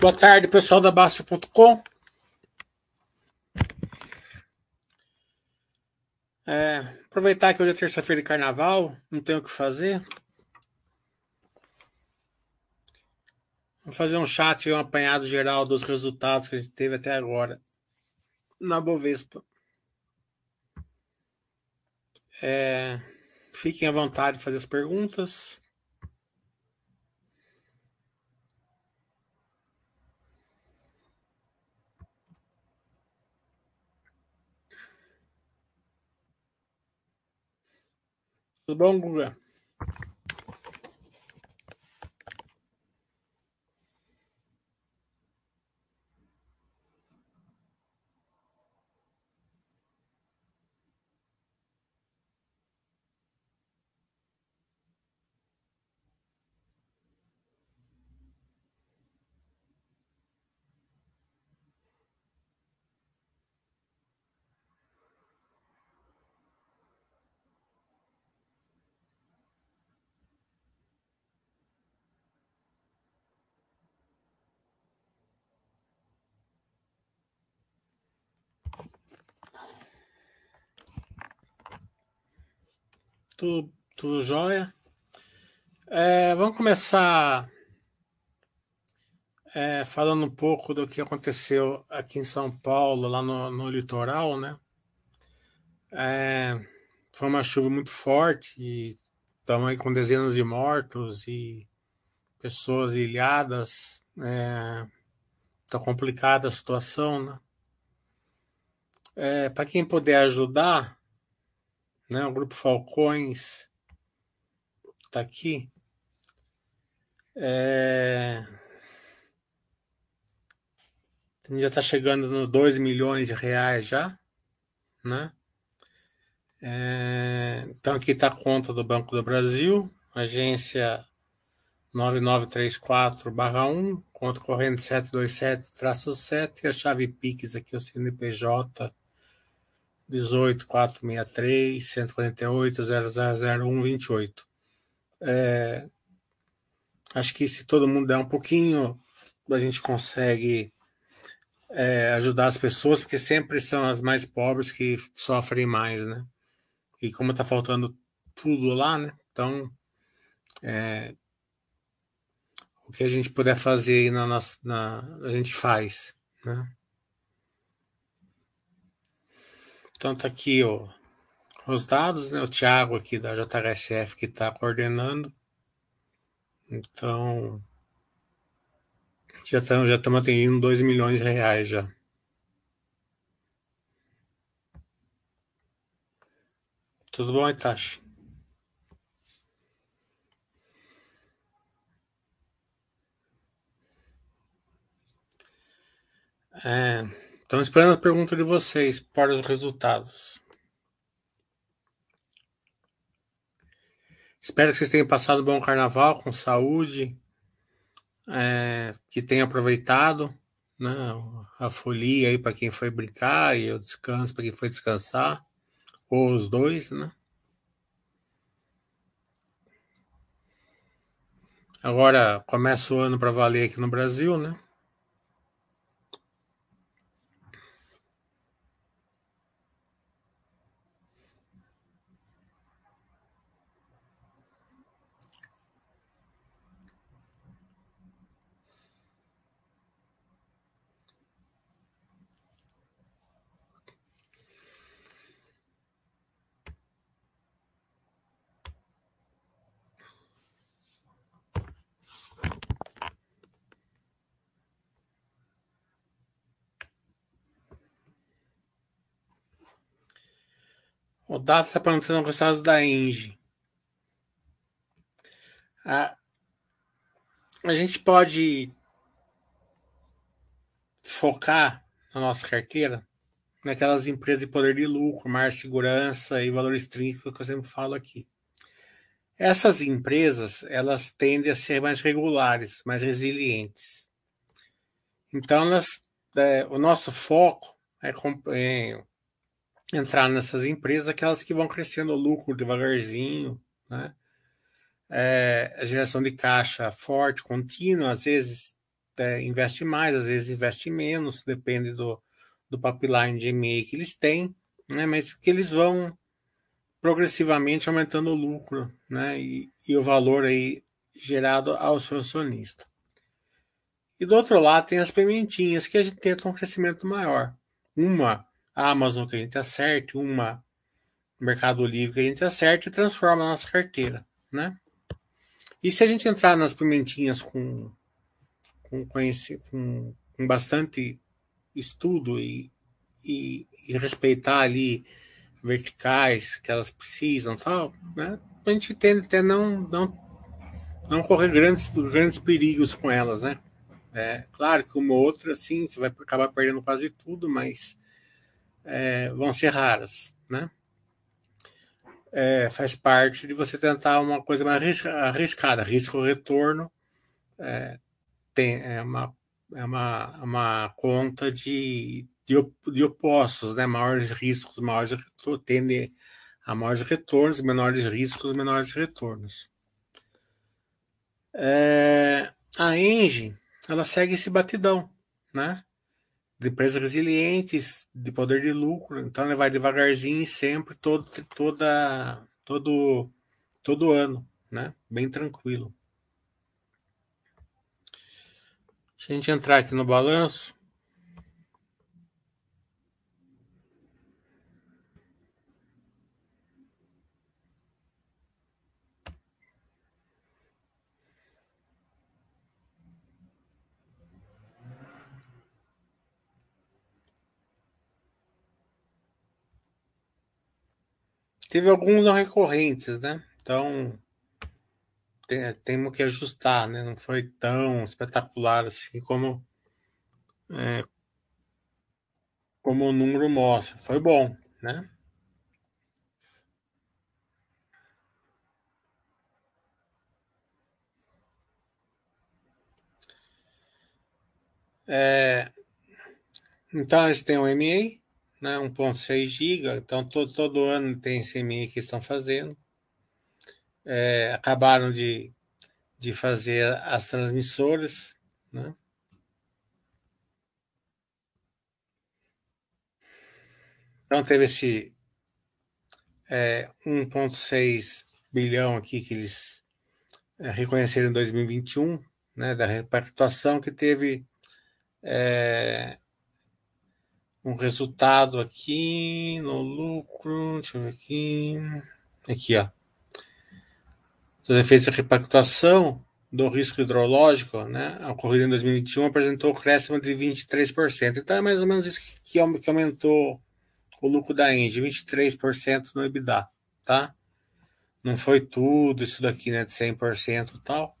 Boa tarde, pessoal da Basta.com. É, aproveitar que hoje é terça-feira de carnaval, não tenho o que fazer. Vou fazer um chat e um apanhado geral dos resultados que a gente teve até agora na Bovespa. É, fiquem à vontade de fazer as perguntas. Tudo bom, Tudo, tudo jóia. É, vamos começar é, falando um pouco do que aconteceu aqui em São Paulo, lá no, no litoral, né? É, foi uma chuva muito forte e estamos aí com dezenas de mortos e pessoas ilhadas. Está é, complicada a situação, né? É, Para quem puder ajudar, né? O grupo Falcões está aqui. É... Já está chegando no 2 milhões de reais já, né? É... Então aqui está a conta do Banco do Brasil, agência 9934-1, conta corrente 727-7 e a chave PIX aqui, o CNPJ 18 463 148 000128. É, acho que se todo mundo der um pouquinho, a gente consegue é, ajudar as pessoas, porque sempre são as mais pobres que sofrem mais, né? E como está faltando tudo lá, né? Então, é, o que a gente puder fazer aí na nossa, na, a gente faz, né? Então tá aqui ó, os dados, né? O Thiago aqui da JHSF que está coordenando. Então já estamos já estamos atingindo 2 milhões de reais já. Tudo bom, Itachi? É. Estamos esperando a pergunta de vocês para os resultados. Espero que vocês tenham passado um bom carnaval com saúde, é, que tenham aproveitado né, a folia aí para quem foi brincar e o descanso para quem foi descansar, ou os dois, né? Agora começa o ano para valer aqui no Brasil, né? O Data está perguntando resultados da Engie. A, a gente pode focar na nossa carteira naquelas empresas de poder de lucro, mais segurança e valor intrínseco que eu sempre falo aqui. Essas empresas, elas tendem a ser mais regulares, mais resilientes. Então, elas, é, o nosso foco é, é entrar nessas empresas, aquelas que vão crescendo o lucro devagarzinho, né? É, a geração de caixa forte, contínua, às vezes é, investe mais, às vezes investe menos, depende do, do pipeline de MA que eles têm, né? mas que eles vão progressivamente aumentando o lucro né? e, e o valor aí gerado ao seu acionista. E do outro lado tem as pimentinhas que a gente tenta um crescimento maior. Uma a Amazon que a gente acerte, uma Mercado Livre que a gente acerte e transforma a nossa carteira, né? E se a gente entrar nas pimentinhas com, com, com, com bastante estudo e, e, e, respeitar ali verticais que elas precisam tal, né? A gente tende até não, não, não correr grandes, grandes perigos com elas, né? É, claro que uma ou outra, sim, você vai acabar perdendo quase tudo, mas é, vão ser raras, né? É, faz parte de você tentar uma coisa mais arriscada, risco-retorno é, tem é uma é uma, uma conta de, de, de opostos, né? Maiores riscos, maiores tendem a maiores retornos, menores riscos, menores retornos. É, a Engie, ela segue esse batidão, né? De empresas resilientes, de poder de lucro. Então ele vai devagarzinho sempre, todo, toda, todo, todo ano, né? Bem tranquilo. Se a gente entrar aqui no balanço, Teve alguns não recorrentes, né? Então tem, temos que ajustar, né? Não foi tão espetacular assim como é, como o número mostra. Foi bom, né? É, então eles têm o MA, né, 1.6 GB, então todo, todo ano tem CMI que estão fazendo. É, acabaram de, de fazer as transmissoras, né? Então teve esse é, 1,6 bilhão aqui que eles é, reconheceram em 2021, né, da repactuação que teve é, um resultado aqui no lucro. Deixa eu ver aqui. Aqui, ó. Os efeitos de repactuação do risco hidrológico, né, ocorrido em 2021, apresentou crescimento de 23%. Então é mais ou menos isso que, que aumentou o lucro da Engie, 23% no EBITDA, tá? Não foi tudo isso daqui, né, de 100% e tal.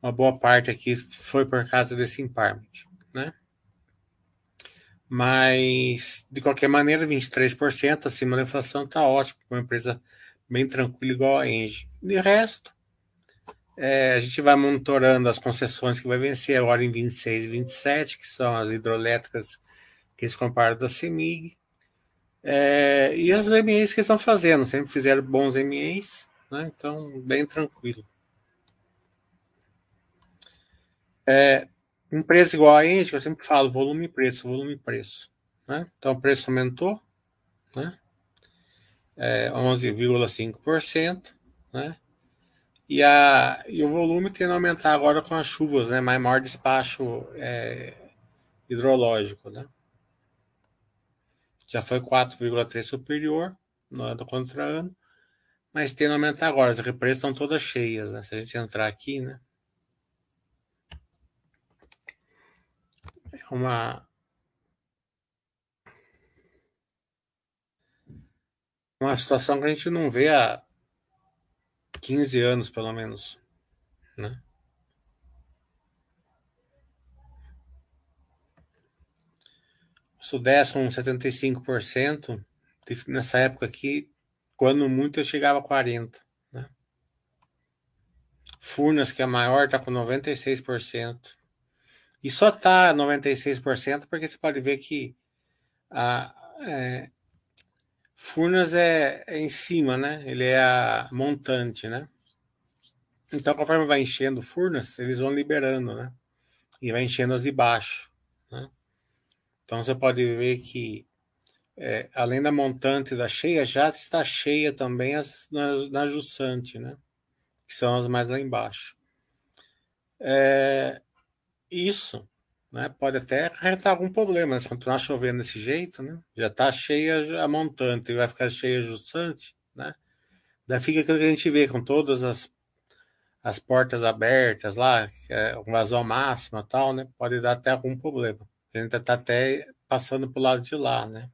Uma boa parte aqui foi por causa desse impairment, né? Mas, de qualquer maneira, 23% acima da inflação está ótimo, uma empresa bem tranquila igual a Engie. De resto, é, a gente vai monitorando as concessões que vai vencer agora em 26 e 27, que são as hidroelétricas que eles comparam da CEMIG. É, e as MEs que estão fazendo, sempre fizeram bons MEs, né? então bem tranquilo. É, Empresa igual a Engie, eu sempre falo volume e preço, volume e preço. Né? Então o preço aumentou, né? É 11,5%, né? E, a, e o volume tende a aumentar agora com as chuvas, né? Mais maior despacho é, hidrológico, né? Já foi 4,3 superior no ano contra ano, mas tende a aumentar agora. As represas estão todas cheias, né? Se a gente entrar aqui, né? Uma uma situação que a gente não vê há 15 anos, pelo menos, né? O Sudeste com 75%, nessa época aqui, quando muito eu chegava a 40%. Né? Furnas, que é maior, está com 96%. E só está 96% porque você pode ver que a é, Furnas é, é, em cima, né? Ele é a montante, né? Então, conforme vai enchendo Furnas, eles vão liberando, né? e vai enchendo as de baixo. Né? Então você pode ver que é, além da montante da cheia, já está cheia também as, na, na jussante, né? que são as mais lá embaixo. É, isso né, pode até acarretar algum problema, se continuar chovendo desse jeito, né? já está cheia a montante vai ficar cheia a jussante, né? daí fica aquilo que a gente vê com todas as as portas abertas lá, é um vazão máxima tal, né? Pode dar até algum problema. A gente está até passando para o lado de lá, né?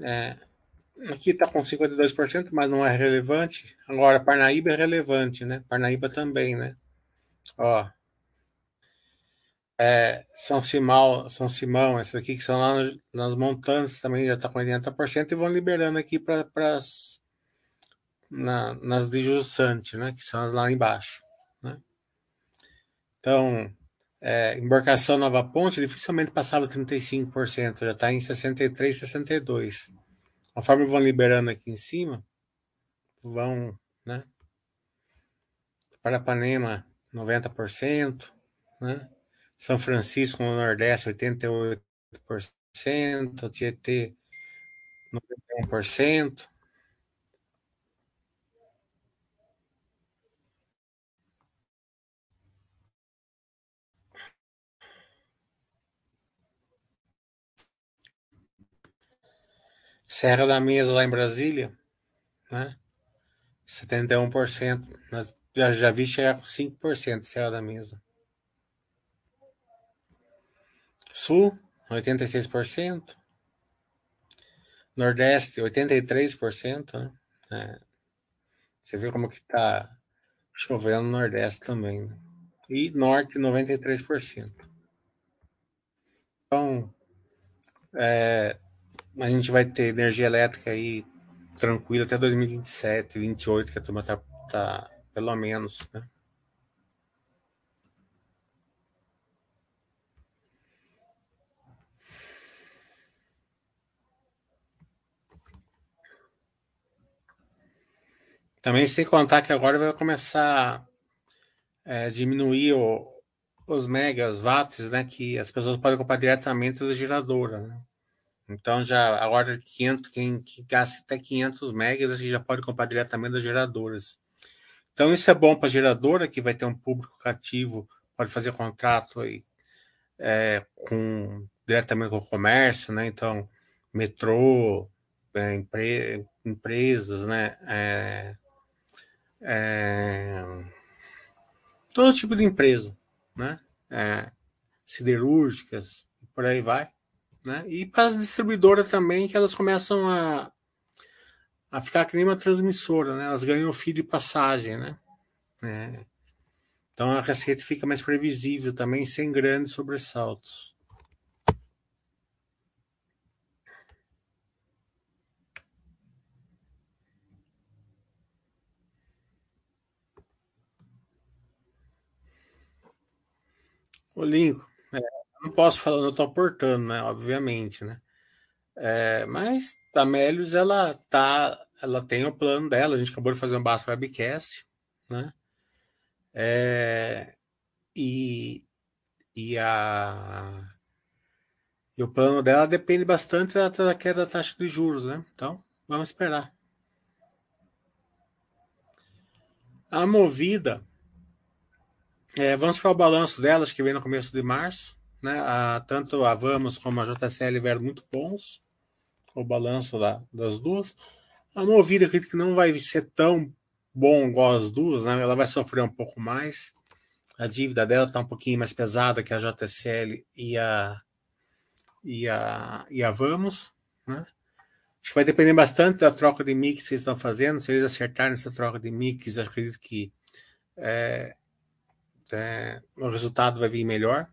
É, aqui está com 52%, mas não é relevante. Agora, Parnaíba é relevante, né? Parnaíba também, né? Ó, é, São Simão, São Simão, essas aqui que são lá nas, montanhas também já está com 80% e vão liberando aqui para na, nas de Jussante, né, que são as lá embaixo. Né? Então, é, embarcação Nova Ponte dificilmente passava 35%, já está em 63%, 62%. Conforme vão liberando aqui em cima, vão, né? Parapanema, 90%, né? São Francisco no Nordeste, 88%, Tietê, 91%, Serra da Mesa lá em Brasília, né? 71%. Mas já, já vi chegar com 5% Serra da Mesa. Sul, 86%. Nordeste, 83%, né? É. Você vê como que tá chovendo no Nordeste também, né? E Norte, 93%. Então, é, a gente vai ter energia elétrica aí tranquila até 2027, 2028, que a turma tá, tá pelo menos, né? Também sem contar que agora vai começar a é, diminuir o, os megas, watts, né? Que as pessoas podem comprar diretamente da geradora, né? Então já agora 500, quem que gasta até 500 megas já pode comprar diretamente das geradoras. Então isso é bom para a geradora que vai ter um público cativo, pode fazer contrato aí é, com diretamente com o comércio, né? Então metrô, é, empre, empresas, né? É, é, todo tipo de empresa, né? É, siderúrgicas, por aí vai. Né? E para as distribuidoras também, que elas começam a, a ficar que nem uma transmissora, né? elas ganham fio de passagem. Né? É. Então a receita fica mais previsível também, sem grandes sobressaltos. O Lincoln, é, não posso falar, não estou aportando, né? Obviamente, né? É, mas a Melius, ela tá, ela tem o plano dela. A gente acabou de fazer um Basta Webcast, né? É, e, e, a, e o plano dela depende bastante da, da queda da taxa de juros, né? Então, vamos esperar. A Movida, é, vamos para o balanço delas que vem no começo de março né? A, tanto a Vamos como a JCL vieram muito bons, o balanço da, das duas. A Movida, acredito que não vai ser tão bom igual as duas, né? Ela vai sofrer um pouco mais. A dívida dela está um pouquinho mais pesada que a JCL e a e a, e a Vamos, né? Acho que vai depender bastante da troca de mix que eles estão fazendo. Se eles acertarem essa troca de mix, acredito que é, é, o resultado vai vir melhor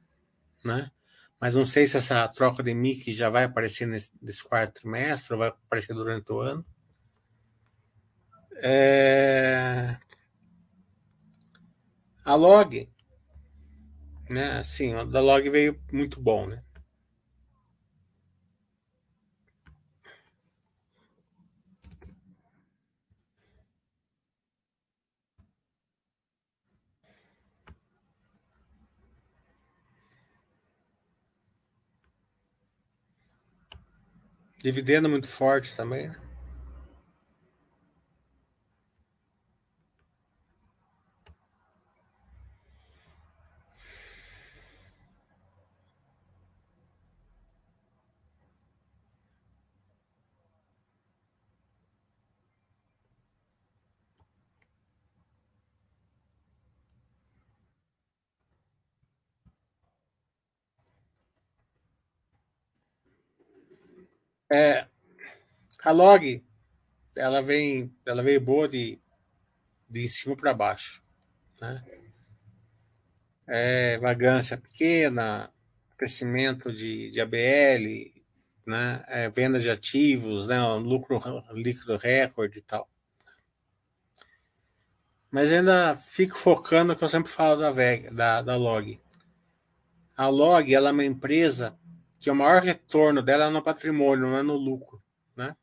né? Mas não sei se essa troca de MIC já vai aparecer nesse, nesse quarto trimestre ou vai aparecer durante o ano é, a log, né? Assim, da log veio muito bom, né? Dividendo muito forte também, né? É, a log, ela vem, ela veio boa de, de cima para baixo, né? É, vagância pequena, crescimento de, de ABL, né? É, venda de ativos, né? Lucro líquido recorde e tal. Mas ainda fico focando no que eu sempre falo da, VEG, da, da Log. A Log ela é uma empresa que o maior retorno dela é no patrimônio, não é no lucro. Né?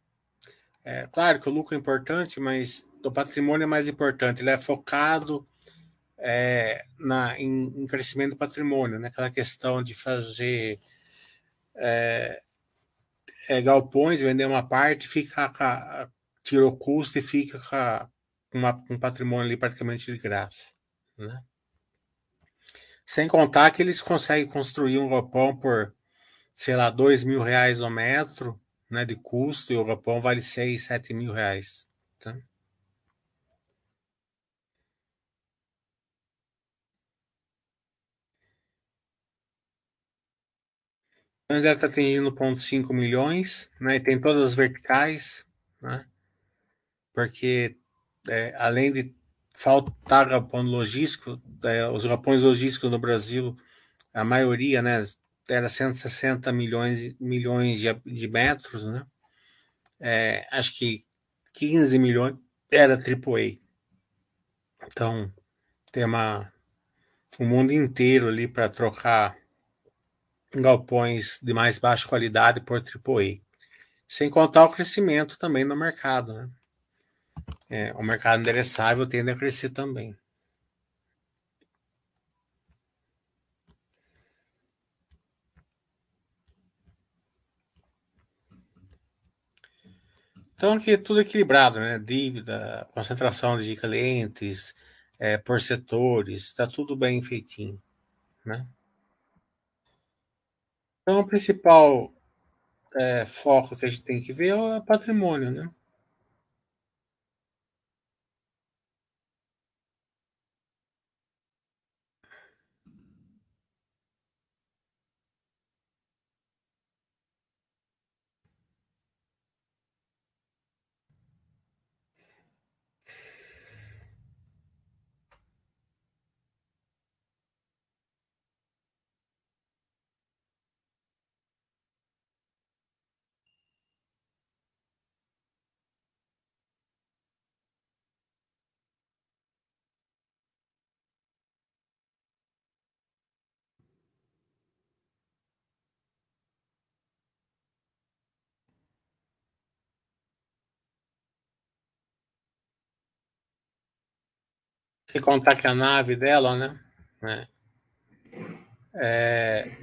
É claro que o lucro é importante, mas o patrimônio é mais importante. Ele é focado é, na, em, em, crescimento do patrimônio, né? aquela questão de fazer é, é, galpões, vender uma parte, fica tira o custo e fica com uma, um patrimônio ali praticamente de graça. Né? Sem contar que eles conseguem construir um galpão por, sei lá, dois mil reais o metro né, de custo e o galpão vale seis, sete mil reais. Tá? Mas ela está atingindo 1,5 milhões, né? E tem todas as verticais, né? Porque é, além de faltar galpão logístico, é, os galpões logísticos no Brasil, a maioria, né, era 160 milhões, milhões de, de metros, né? É, acho que 15 milhões era AAA. Então, tem uma, o mundo inteiro ali para trocar galpões de mais baixa qualidade por AAA. Sem contar o crescimento também no mercado. Né? É, o mercado endereçável tende a crescer também. Então aqui é tudo equilibrado, né? Dívida, concentração de clientes, é, por setores, está tudo bem feitinho, né? Então, o principal é, foco que a gente tem que ver é o patrimônio, né? Se contar que a nave dela, né? né? É...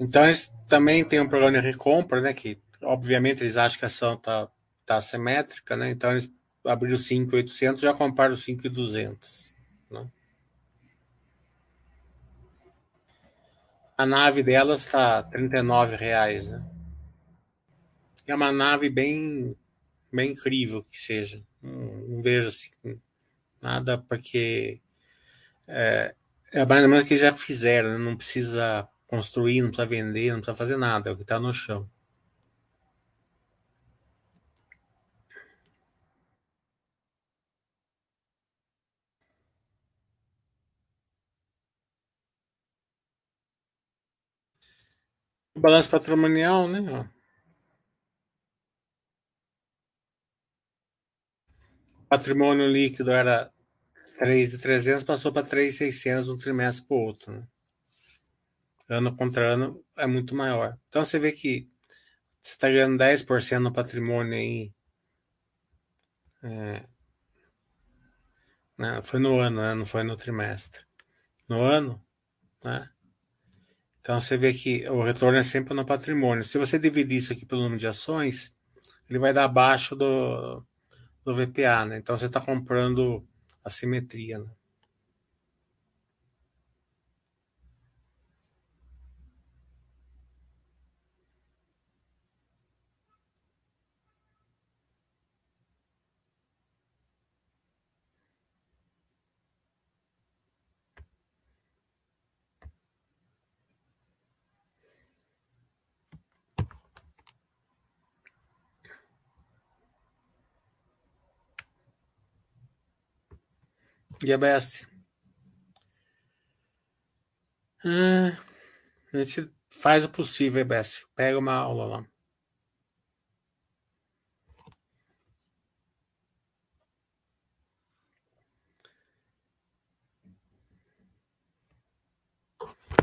Então eles também têm um programa de recompra, né? Que obviamente eles acham que a ação tá, tá simétrica, né? Então eles abriram 5,800 já compraram 5,200. Né? A nave delas está 39 reais, né? É uma nave bem, bem incrível que seja. Não, não vejo assim nada porque é, é mais ou menos o que já fizeram, né? não precisa construir, não precisa vender, não precisa fazer nada, é o que está no chão. O balanço patrimonial, né? Patrimônio líquido era 3,300, passou para 3,600 um trimestre para o outro. Né? Ano contra ano é muito maior. Então você vê que você está ganhando 10% no patrimônio aí. É, né? Foi no ano, né? não foi no trimestre. No ano, né? Então você vê que o retorno é sempre no patrimônio. Se você dividir isso aqui pelo número de ações, ele vai dar abaixo do, do VPA, né? Então você está comprando a simetria, né? E a best. Ah, a gente faz o possível, Best. Pega uma aula lá.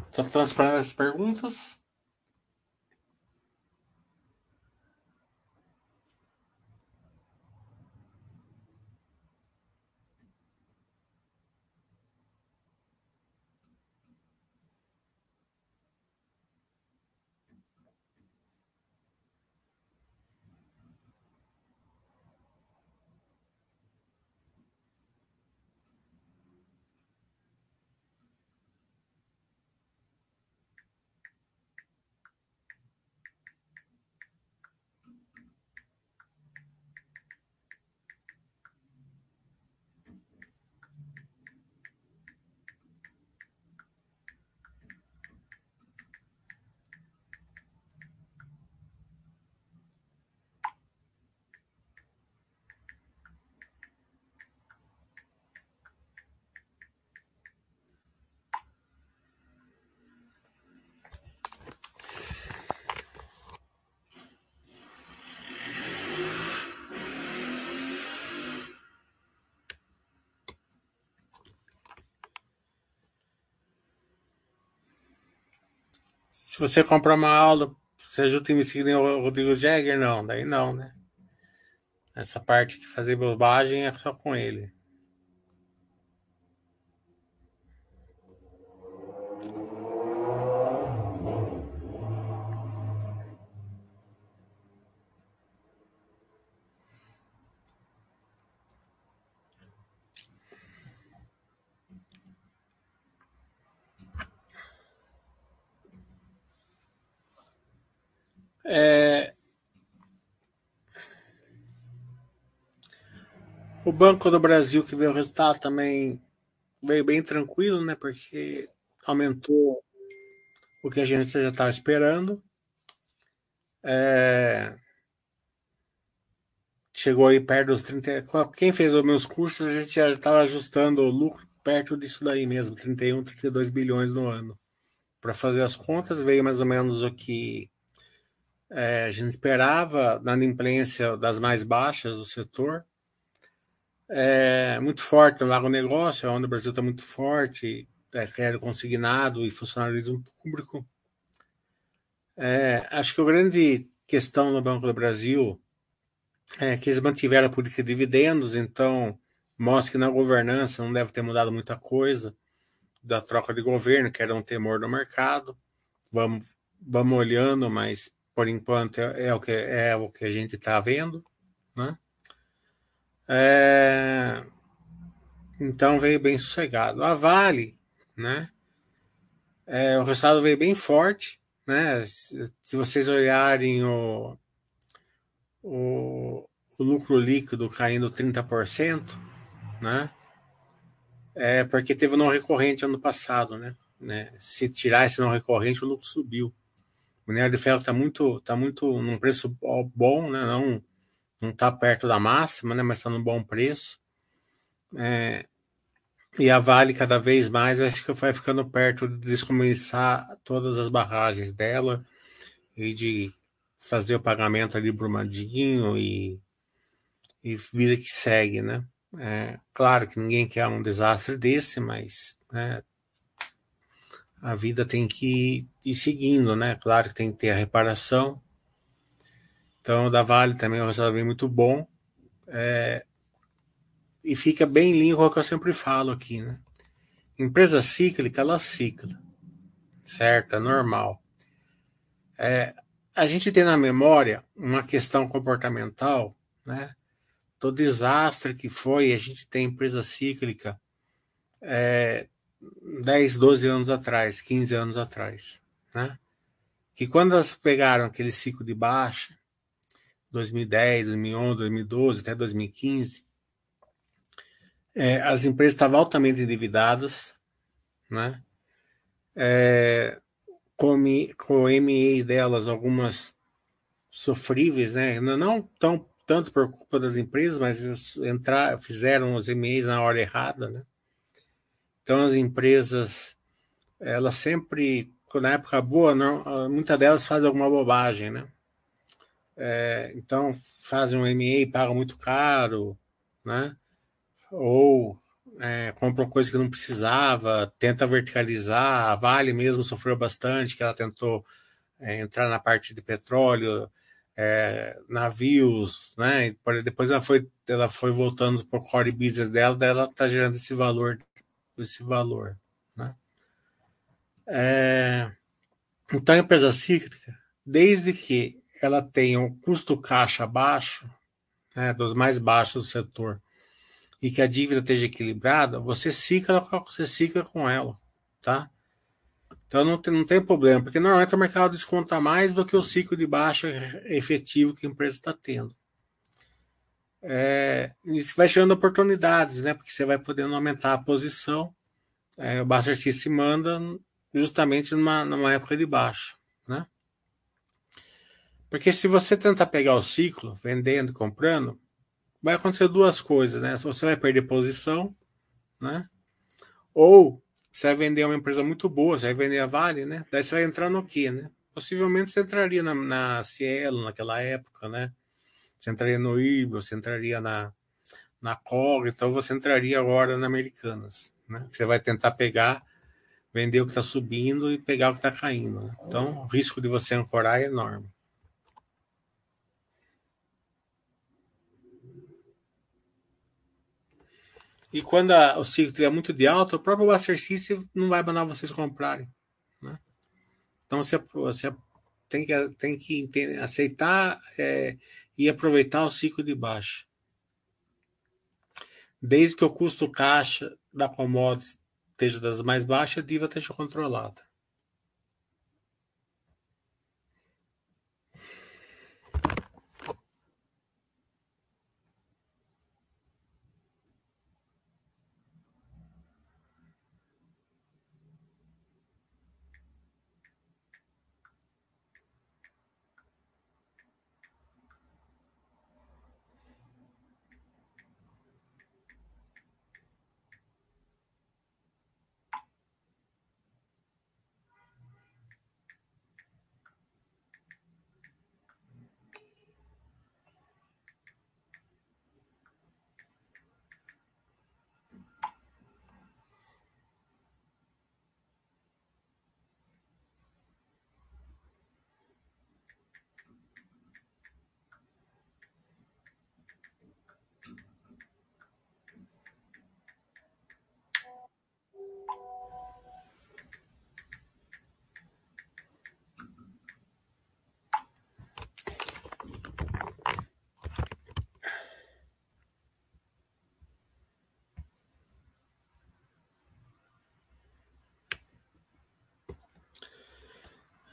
Estou transparando as perguntas. Se você comprar uma aula, você ajuda em me seguir o Rodrigo Jagger? Não, daí não, né? Essa parte de fazer bobagem é só com ele. É... O Banco do Brasil, que veio o resultado, também veio bem tranquilo, né? Porque aumentou o que a gente já estava esperando. É... Chegou aí perto dos 30. Quem fez os meus cursos, a gente já estava ajustando o lucro perto disso daí mesmo, 31, 32 bilhões no ano. Para fazer as contas, veio mais ou menos o que é, a gente esperava na inadimplência das mais baixas do setor. É, muito forte no agronegócio, onde o Brasil está muito forte, é, crédito consignado e funcionalismo público. É, acho que a grande questão no Banco do Brasil é que eles mantiveram a política de dividendos, então mostra que na governança não deve ter mudado muita coisa da troca de governo, que era um temor do mercado. Vamos, vamos olhando, mas por enquanto é, é, o que é o que a gente está vendo? É, então veio bem sossegado. A Vale, né? É, o resultado veio bem forte, né? Se, vocês olharem o, o, o, lucro líquido caindo 30%, né? É porque teve não recorrente ano passado, né? né? Se tirar esse não recorrente, o lucro subiu. O minério de ferro está muito, tá muito num preço bom, né? Não não está perto da máxima, né? Mas está num bom preço. É, e a Vale cada vez mais acho que vai ficando perto de descomeçar todas as barragens dela e de fazer o pagamento ali brumadinho e, e vida que segue, né? É, claro que ninguém quer um desastre desse, mas né, a vida tem que ir seguindo, né? Claro que tem que ter a reparação. Então, da Vale também é um resultado bem muito bom. É, e fica bem limpo, é o que eu sempre falo aqui, né? Empresa cíclica, ela cicla. certo? É normal. É, a gente tem na memória uma questão comportamental, né? Do desastre que foi, a gente tem empresa cíclica é, 10, 12 anos atrás, 15 anos atrás, né? Que quando elas pegaram aquele ciclo de baixa, 2010, 2011, 2012 até 2015, é, as empresas estavam altamente endividadas, né? É, com, com o ME delas, algumas sofríveis, né? Não tão tanto por culpa das empresas, mas entrar, fizeram os MEs na hora errada, né? Então as empresas, elas sempre, na época boa, não, muitas delas fazem alguma bobagem, né? É, então fazem um MA, pagam muito caro, né? Ou é, compram coisa que não precisava, tenta verticalizar. A Vale mesmo sofreu bastante, que ela tentou é, entrar na parte de petróleo, é, navios, né? Depois ela foi, ela foi voltando para o core business dela, daí ela está gerando esse valor, esse valor, né? É, então a empresa cíclica, desde que ela tenha um custo caixa baixo, né, dos mais baixos do setor, e que a dívida esteja equilibrada, você cicla, você cicla com ela, tá? Então não tem, não tem problema, porque normalmente o mercado desconta mais do que o ciclo de baixa efetivo que a empresa está tendo. É, isso vai gerando oportunidades, né? Porque você vai podendo aumentar a posição. É, o Buster se manda justamente numa, numa época de baixa? Porque se você tentar pegar o ciclo, vendendo comprando, vai acontecer duas coisas, né? Você vai perder posição, né? Ou você vai vender uma empresa muito boa, você vai vender a Vale, né? Daí você vai entrar no quê, né? Possivelmente você entraria na, na Cielo naquela época, né? Você entraria no IBO, você entraria na, na COG, então você entraria agora na Americanas, né? Você vai tentar pegar, vender o que está subindo e pegar o que está caindo. Né? Então, o risco de você ancorar é enorme. E quando a, o ciclo estiver muito de alta, o próprio Buster System não vai mandar vocês comprarem. Né? Então você, você tem que, tem que entender, aceitar é, e aproveitar o ciclo de baixa. Desde que o custo caixa da commodity esteja das mais baixas, a diva esteja controlada.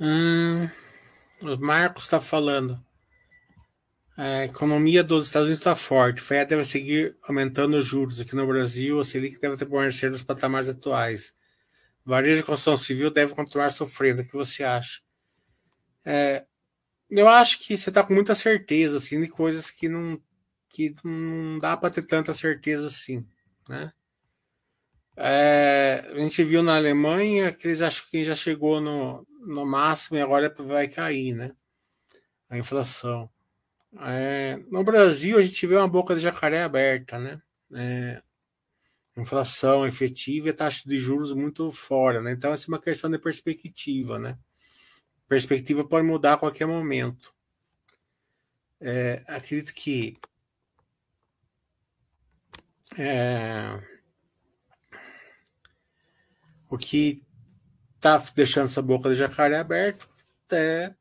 Hum, o Marcos está falando. A economia dos Estados Unidos está forte. O FED deve seguir aumentando os juros. Aqui no Brasil, a Selic deve permanecer nos patamares atuais. Varejo de construção civil deve continuar sofrendo. O que você acha? É, eu acho que você está com muita certeza assim, de coisas que não, que não dá para ter tanta certeza assim. Né? É, a gente viu na Alemanha que eles acham que já chegou no, no máximo e agora vai cair, né? A inflação. É, no Brasil, a gente vê uma boca de jacaré aberta, né? É, inflação efetiva e taxa de juros muito fora, né? Então, essa é uma questão de perspectiva, né? Perspectiva pode mudar a qualquer momento. É, acredito que é, o que está deixando essa boca de jacaré aberta é,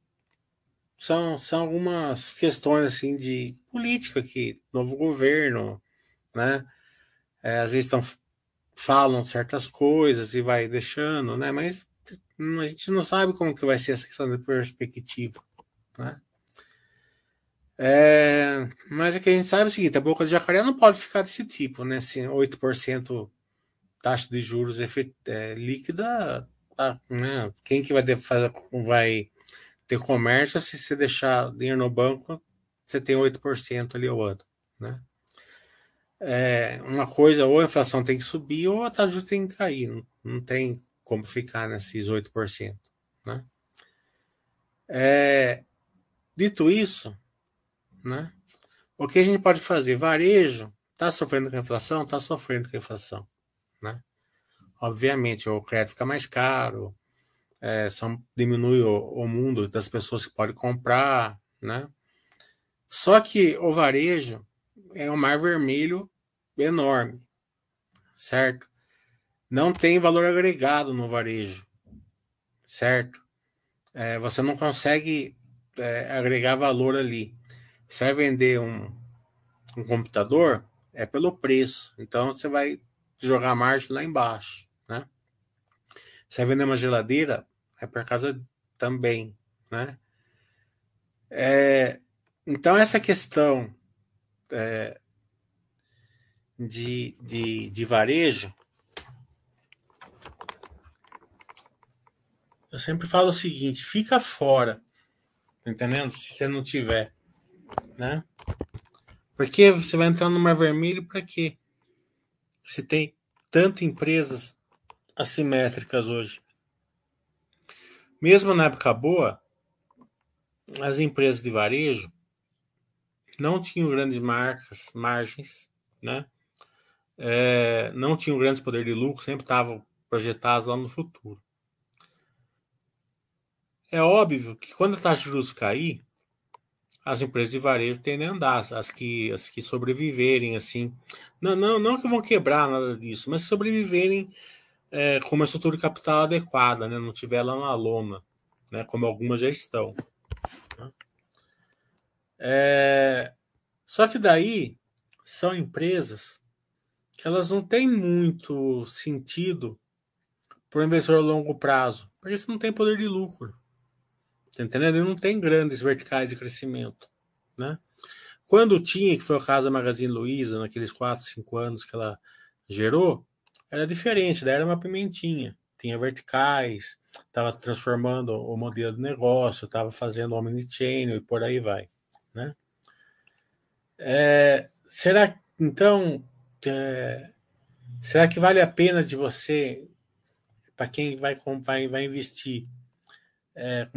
são, são algumas questões assim de política que novo governo, né? É, às vezes estão falam certas coisas e vai deixando, né? Mas a gente não sabe como que vai ser essa questão de perspectiva, né? É, mas o que a gente sabe é o seguinte, a boca de jacaré não pode ficar desse tipo, né? Assim, 8% taxa de juros é, líquida, tá, né? Quem que vai, fazer, vai ter comércio se você deixar dinheiro no banco, você tem 8% ali ao ano, né? É, uma coisa, ou a inflação tem que subir, ou a taxa tem que cair. Não, não tem como ficar nesses 8%, né? É, dito isso, né? O que a gente pode fazer? Varejo está sofrendo com a inflação? Está sofrendo com a inflação. Obviamente, o crédito fica mais caro, é, são, diminui o, o, mundo das pessoas que podem comprar. Né? Só que o varejo é um mar vermelho enorme, certo? Não tem valor agregado no varejo, certo? É, você não consegue é, agregar valor ali. Você vai vender um, um computador, é pelo preço. Então você vai jogar a margem lá embaixo? Você vai vender uma geladeira, é por causa também, né? É, então essa questão é, de, de, de varejo, eu sempre falo o seguinte: fica fora, tá entendendo? Se você não tiver né? Porque você vai entrar no Mar Vermelho para quê? Se tem tantas empresas assimétricas hoje. Mesmo na época boa, as empresas de varejo não tinham grandes marcas, margens, né? É, não tinham grandes poder de lucro, sempre estavam projetados lá no futuro. É óbvio que quando a taxa de juros cair, as empresas de varejo tendem a andar, as que, as que sobreviverem, assim. Não, não, não que vão quebrar nada disso, mas sobreviverem é, com uma estrutura capital adequada, né? não tiver lá na lona, né? como algumas já estão. Né? É, só que daí são empresas que elas não têm muito sentido para o investidor a longo prazo, porque isso não tem poder de lucro. Tá entendendo? Ele não tem grandes verticais de crescimento, né? Quando tinha, que foi o caso da Magazine Luiza, naqueles 4, 5 anos que ela gerou, era diferente, daí era uma pimentinha. Tinha verticais, estava transformando o modelo de negócio, estava fazendo omnichannel e por aí vai, né? É, será, então, é, será que vale a pena de você, para quem vai, vai, investir, é,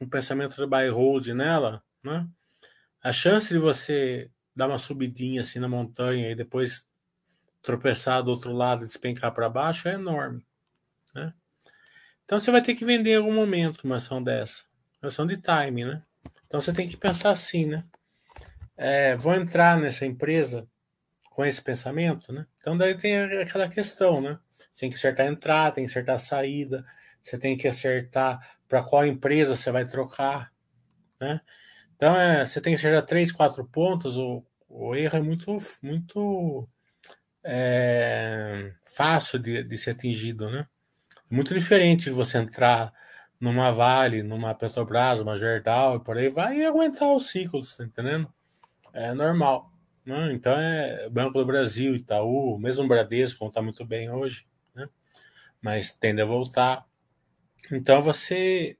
um pensamento de buy hold nela, né? A chance de você dar uma subidinha assim na montanha e depois tropeçar do outro lado e despencar para baixo é enorme, né? Então você vai ter que vender em algum momento uma ação dessa, uma ação de time, né? Então você tem que pensar assim, né? É, vou entrar nessa empresa com esse pensamento, né? Então daí tem aquela questão, né? Você tem que acertar a entrada, tem que acertar a saída, você tem que acertar para qual empresa você vai trocar, né? Então é, você tem que acertar três, quatro pontos, o, o erro é muito, muito é, fácil de, de ser atingido, né? É muito diferente de você entrar numa Vale, numa Petrobras, uma Gerdau e por aí vai e aguentar os ciclos, tá entendendo? É normal. Né? Então é Banco do Brasil, Itaú, mesmo Bradesco, como está muito bem hoje, né? mas tende a voltar. Então você.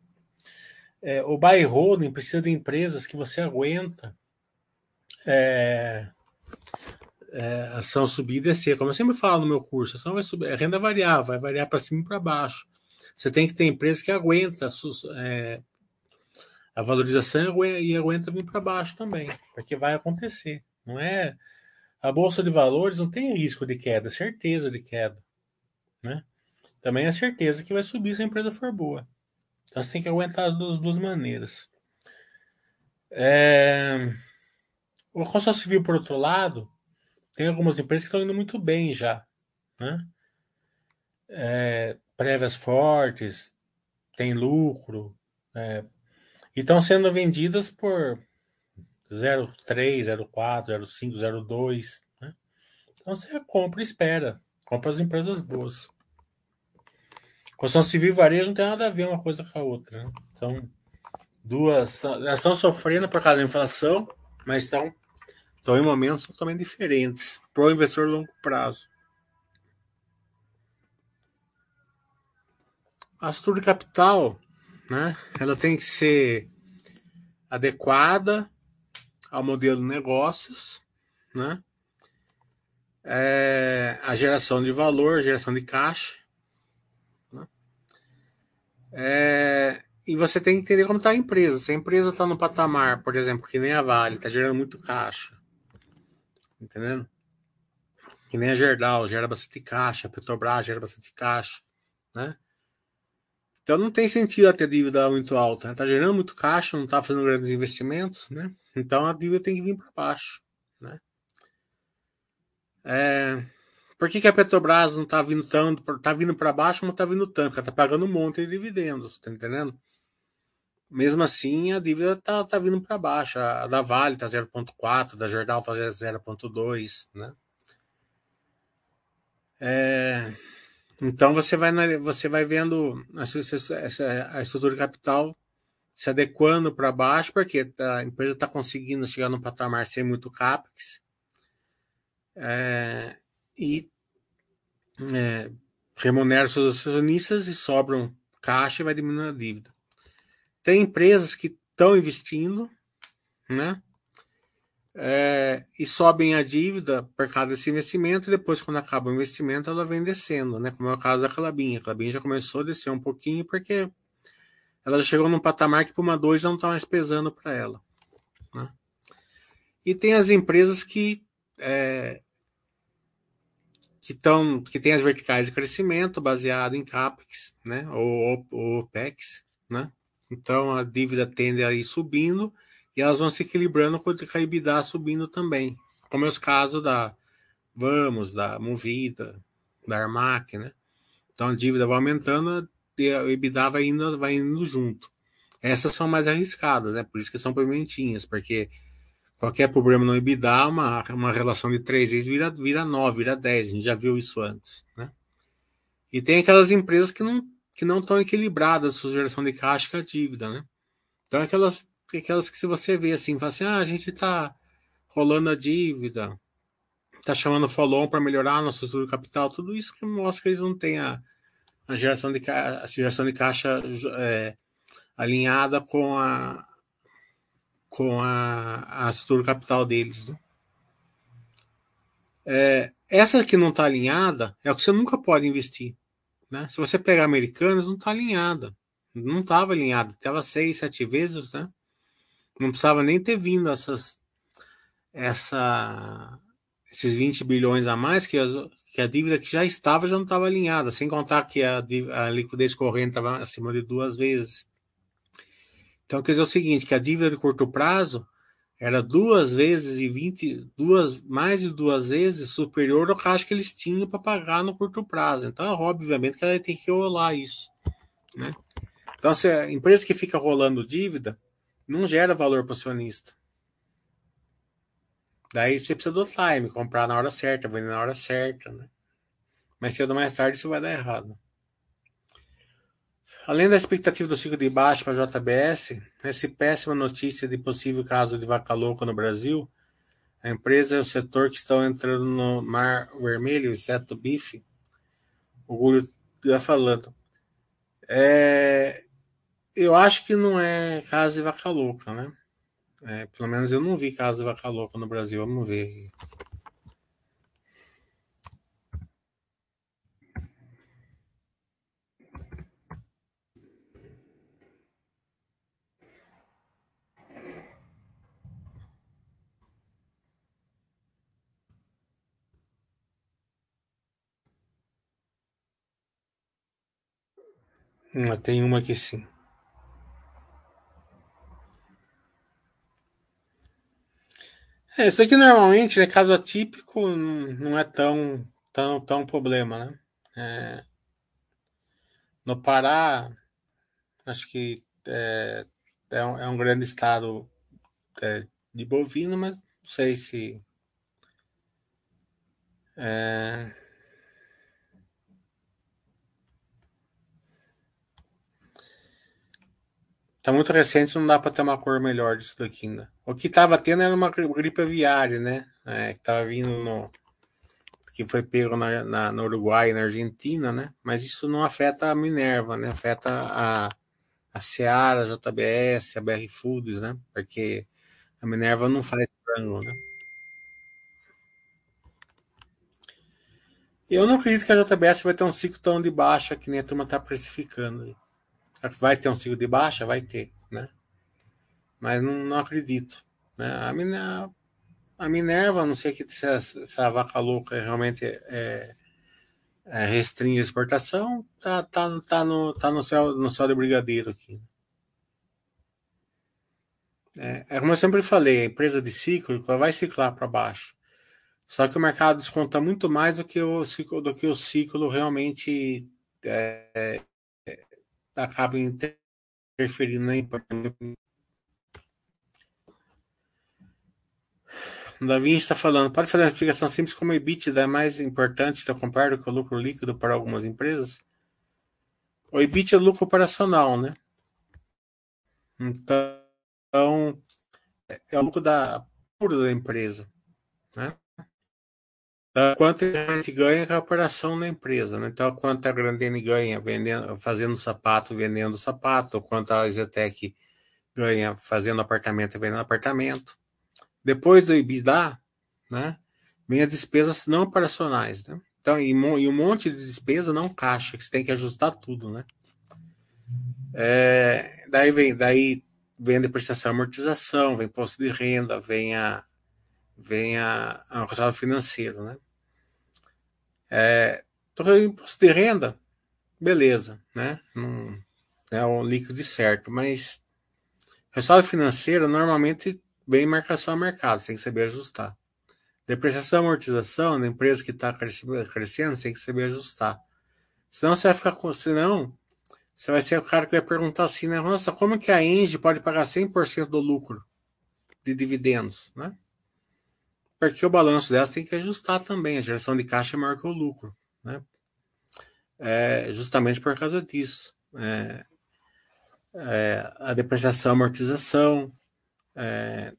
É, o buy precisa de empresas que você aguenta é, é, ação subir e descer. Como eu sempre falo no meu curso, ação vai subir, a renda variável, vai variar para cima e para baixo. Você tem que ter empresas que aguentam é, a valorização e aguenta vir para baixo também, porque vai acontecer. Não é a bolsa de valores não tem risco de queda, certeza de queda, né? também é certeza que vai subir se a empresa for boa. Então você tem que aguentar as duas, duas maneiras. É... O construção civil, por outro lado, tem algumas empresas que estão indo muito bem já. Né? É, prévias fortes, tem lucro, é, e estão sendo vendidas por 0,3, 0,4, 0,5, 0,2. Né? Então você compra e espera. Compra as empresas boas. Construção civil e varejo não tem nada a ver uma coisa com a outra. Né? Então, duas. Elas estão sofrendo por causa da inflação, mas estão, estão em momentos totalmente diferentes para o investidor longo prazo. A estrutura de capital, né, ela tem que ser adequada ao modelo de negócios, né? É, a geração de valor, a geração de caixa. Né? É, e você tem que entender como está a empresa. Se a empresa está no patamar, por exemplo, que nem a Vale, está gerando muito caixa. Entendendo? Que nem a Gerdau, gera bastante caixa, a Petrobras gera bastante caixa. Né? Então não tem sentido a ter dívida muito alta. Né? gerando muito caixa, não está fazendo grandes investimentos, né? Então a dívida tem que vir para baixo, né? É... Por que, que a Petrobras não está vindo tanto, está vindo para baixo, não está vindo tanto? Ela está pagando um monte de dividendos, tá entendendo? Mesmo assim, a dívida está tá vindo para baixo. A da Vale está 0,4, da Jordal está 0,2, né? É... Então você vai, você vai vendo essa, a estrutura de capital se adequando para baixo, porque a empresa está conseguindo chegar no patamar sem muito capex é, e é, remunera seus acionistas e sobram caixa e vai diminuindo a dívida. Tem empresas que estão investindo, né? é, e sobem a dívida por causa desse investimento, e depois, quando acaba o investimento, ela vem descendo, né? Como é o caso da Calabinha. A Calabinha já começou a descer um pouquinho porque ela já chegou num patamar que por uma 2 já não está mais pesando para ela. Né? E tem as empresas que é, que estão que tem as verticais de crescimento baseado em capex, né? Ou OPEX, né? Então a dívida tende a ir subindo e elas vão se equilibrando com a EBITDA subindo também. Como é os casos da Vamos, da Movida, da Armac, né? Então a dívida vai aumentando e o EBITDA vai indo, vai indo junto. Essas são mais arriscadas, né? Por isso que são pimentinhas, porque qualquer problema no EBITDA, uma, uma relação de 3 vezes vira, vira 9, vira 10. A gente já viu isso antes, né? E tem aquelas empresas que não que não estão equilibradas sua geração de caixa com a dívida, né? Então aquelas aquelas que se você vê assim, fala assim, ah, a gente está rolando a dívida, está chamando follow para melhorar nosso estudo capital, tudo isso que mostra que eles não têm a, a geração de, a geração de caixa é, alinhada com a com a, a estrutura capital deles. Né? É, essa que não está alinhada é o que você nunca pode investir. Né? Se você pegar americanos, não está alinhada. Não estava alinhada. Estava seis, sete vezes, né? Não precisava nem ter vindo essas, essa, esses 20 bilhões a mais, que, as, que a dívida que já estava já não estava alinhada, sem contar que a, a liquidez corrente estava acima de duas vezes. Então, quer dizer o seguinte, que a dívida de curto prazo era duas vezes e 20, duas, mais de duas vezes superior ao caixa que eles tinham para pagar no curto prazo. Então, obviamente, que ela tem que rolar isso. Né? Então, se a empresa que fica rolando dívida, não gera valor para o acionista. Daí você precisa do time, comprar na hora certa, vender na hora certa, né? Mas cedo ou mais tarde isso vai dar errado. Além da expectativa do ciclo de baixo para a JBS, essa péssima notícia de possível caso de vaca louca no Brasil, a empresa e o setor que estão entrando no mar vermelho, exceto o bife, o Gúlio está falando. É, eu acho que não é caso de vaca louca, né? É, pelo menos eu não vi caso de vaca louca no Brasil, vamos ver. Hum, tem uma aqui sim. É, isso aqui normalmente, né, caso atípico, não é tão, tão, tão problema, né? É, no Pará, Acho que é, é, um, é um grande estado é, de bovino, mas não sei se. É, Tá muito recente, não dá para ter uma cor melhor disso daqui ainda. O que tava tendo era uma gripe aviária, né? É, que tava vindo no. que foi pego na, na, no Uruguai e na Argentina, né? Mas isso não afeta a Minerva, né? Afeta a, a Seara, a JBS, a BR Foods, né? Porque a Minerva não faz frango, né? Eu não acredito que a JBS vai ter um ciclo tão de baixa que nem a turma está precificando. Vai ter um ciclo de baixa? Vai ter, né? Mas não, não acredito. Né? A, Minerva, a Minerva, não sei que, se, essa vaca louca realmente é, é, restringe a exportação, tá, tá, tá, no, tá no, céu, no céu de brigadeiro aqui. É, é como eu sempre falei, a empresa de ciclo vai ciclar para baixo. Só que o mercado desconta muito mais do que o ciclo, do que o ciclo realmente é, acaba interferindo na. O Davi está falando, pode fazer uma explicação simples como o EBITDA é mais importante da comprar do que o lucro líquido para algumas empresas? O EBITDA é lucro operacional, né? Então, é o lucro da puro da empresa, né? Quanto a gente ganha com a operação na empresa. Né? Então, quanto a Grandene ganha vendendo, fazendo sapato, vendendo sapato, quanto a Zetec ganha fazendo apartamento e vendendo apartamento. Depois do EBITDA, né, vem as despesas não operacionais. Né? Então, e, e, um monte de despesa não caixa, que você tem que ajustar tudo. Né? É, daí vem, daí vem depreciação amortização, vem imposto de renda, vem a, vem a, resultado financeiro, né? É, imposto de renda, beleza, né? Não é um líquido certo, mas resultado financeiro normalmente vem marcação a mercado, você tem que saber ajustar. Depreciação e amortização na empresa que está crescendo, você tem que saber ajustar. Senão você vai ficar com. Senão, você vai ser o cara que vai perguntar assim, né? Nossa, como que a Engie pode pagar 100% do lucro de dividendos, né? Porque o balanço dela tem que ajustar também. A geração de caixa é maior que o lucro. Né? É, justamente por causa disso. É, é, a depreciação, amortização é,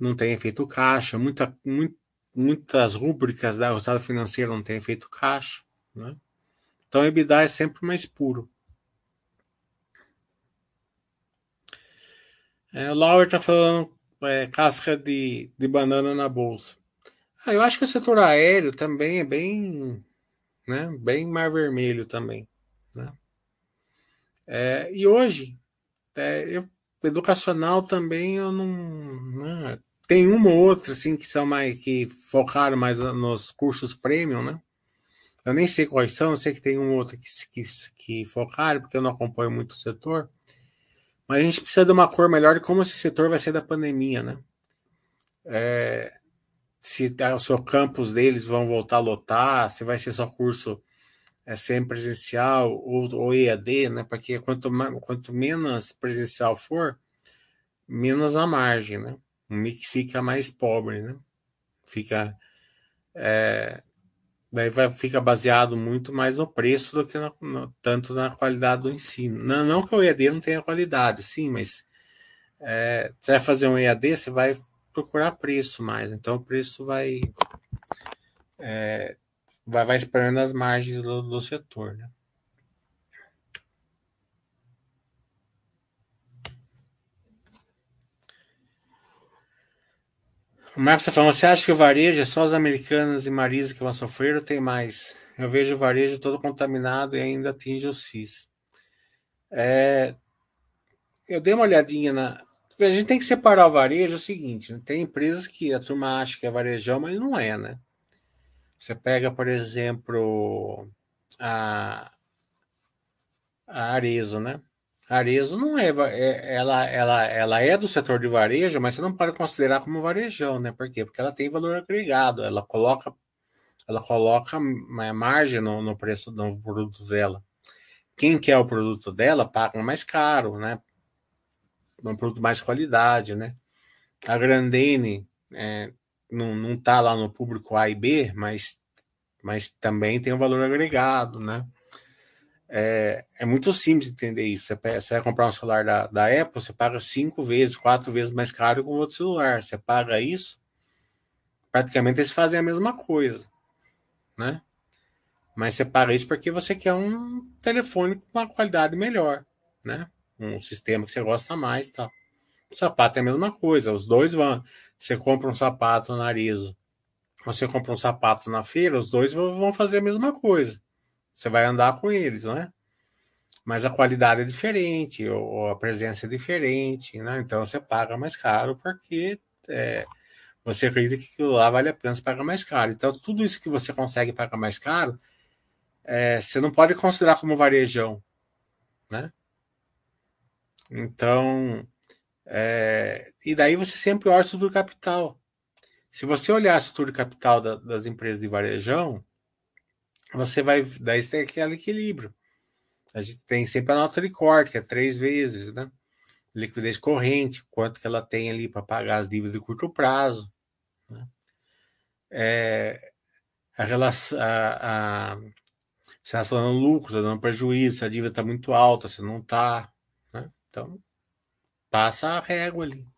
não tem efeito caixa, muita, muito, muitas rúbricas da resultado financeiro não tem efeito caixa. Né? Então, o EBITDA é sempre mais puro. É, o está falando é, casca de, de banana na bolsa. Ah, eu acho que o setor aéreo também é bem, né, bem mar vermelho também. Né? É, e hoje, é, eu, educacional também eu não. Né, tem uma ou outra assim, que são mais que focaram mais nos cursos premium, né? Eu nem sei quais são, eu sei que tem um ou outro que, que, que focaram, porque eu não acompanho muito o setor. Mas a gente precisa de uma cor melhor de como esse setor vai sair da pandemia, né? É, se o seu campus deles vão voltar a lotar, se vai ser só curso é, sem presencial ou, ou EAD, né? Porque quanto, quanto menos presencial for, menos a margem, né? O mix fica mais pobre, né? Fica é, daí vai, fica baseado muito mais no preço do que no, tanto na qualidade do ensino. Não, não que o EAD não tenha qualidade, sim, mas é, você vai fazer um EAD, você vai procurar preço mais. Então o preço vai é, vai, vai esperando as margens do, do setor, né? O Marcos está falando, você acha que o varejo é só as americanas e Marisa que vão sofrer ou tem mais? Eu vejo o varejo todo contaminado e ainda atinge o CIS. É, eu dei uma olhadinha na. A gente tem que separar o varejo é o seguinte: né? tem empresas que a turma acha que é varejão, mas não é, né? Você pega, por exemplo, a, a Arezo, né? Arezo não é, é, ela, ela, ela é do setor de varejo, mas você não pode considerar como varejão, né? Por quê? Porque ela tem valor agregado, ela coloca, ela coloca margem no, no preço do produto dela. quem quer o produto dela paga mais caro, né? Um produto mais qualidade, né? A Grandene é, não, não tá lá no público A e B, mas, mas também tem um valor agregado, né? É, é muito simples entender isso. Você, você vai comprar um celular da, da Apple, você paga cinco vezes, quatro vezes mais caro que um outro celular. Você paga isso, praticamente eles fazem a mesma coisa, né? Mas você paga isso porque você quer um telefone com uma qualidade melhor, né? Um sistema que você gosta mais, tal. O sapato é a mesma coisa. Os dois vão. Você compra um sapato no nariz, você compra um sapato na feira, os dois vão fazer a mesma coisa. Você vai andar com eles, não é? Mas a qualidade é diferente, ou a presença é diferente, né? Então você paga mais caro porque é, você acredita que aquilo lá vale a pena você pagar mais caro. Então tudo isso que você consegue pagar mais caro, é, você não pode considerar como varejão, né? Então, é, e daí você sempre olha a estrutura capital. Se você olhar a estrutura capital da, das empresas de varejão, você vai. Daí você tem aquele equilíbrio. A gente tem sempre a nota de corte, que é três vezes, né? Liquidez corrente, quanto que ela tem ali para pagar as dívidas de curto prazo. Né? É, a relação. A, se ela está dando lucro, está dando prejuízo, se a dívida está muito alta, se não está. Né? Então, passa a régua ali.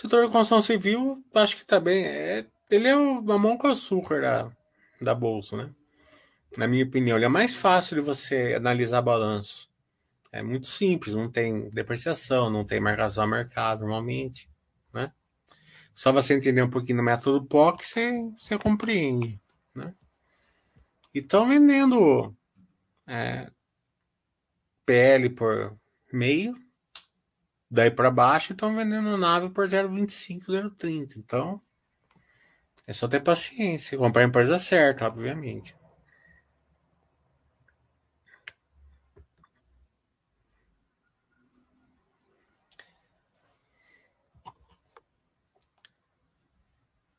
Setor de construção civil, acho que também tá é. Ele é o mamão com açúcar da, da bolsa, né? Na minha opinião, ele é mais fácil de você analisar balanço. É muito simples, não tem depreciação, não tem marcação a mercado normalmente, né? Só você entender um pouquinho do método POC, você, você compreende, né? E estão vendendo é, PL por meio, Daí para baixo estão vendendo nave por 0,25, 0,30. Então, é só ter paciência. Comprar a empresa certa, obviamente.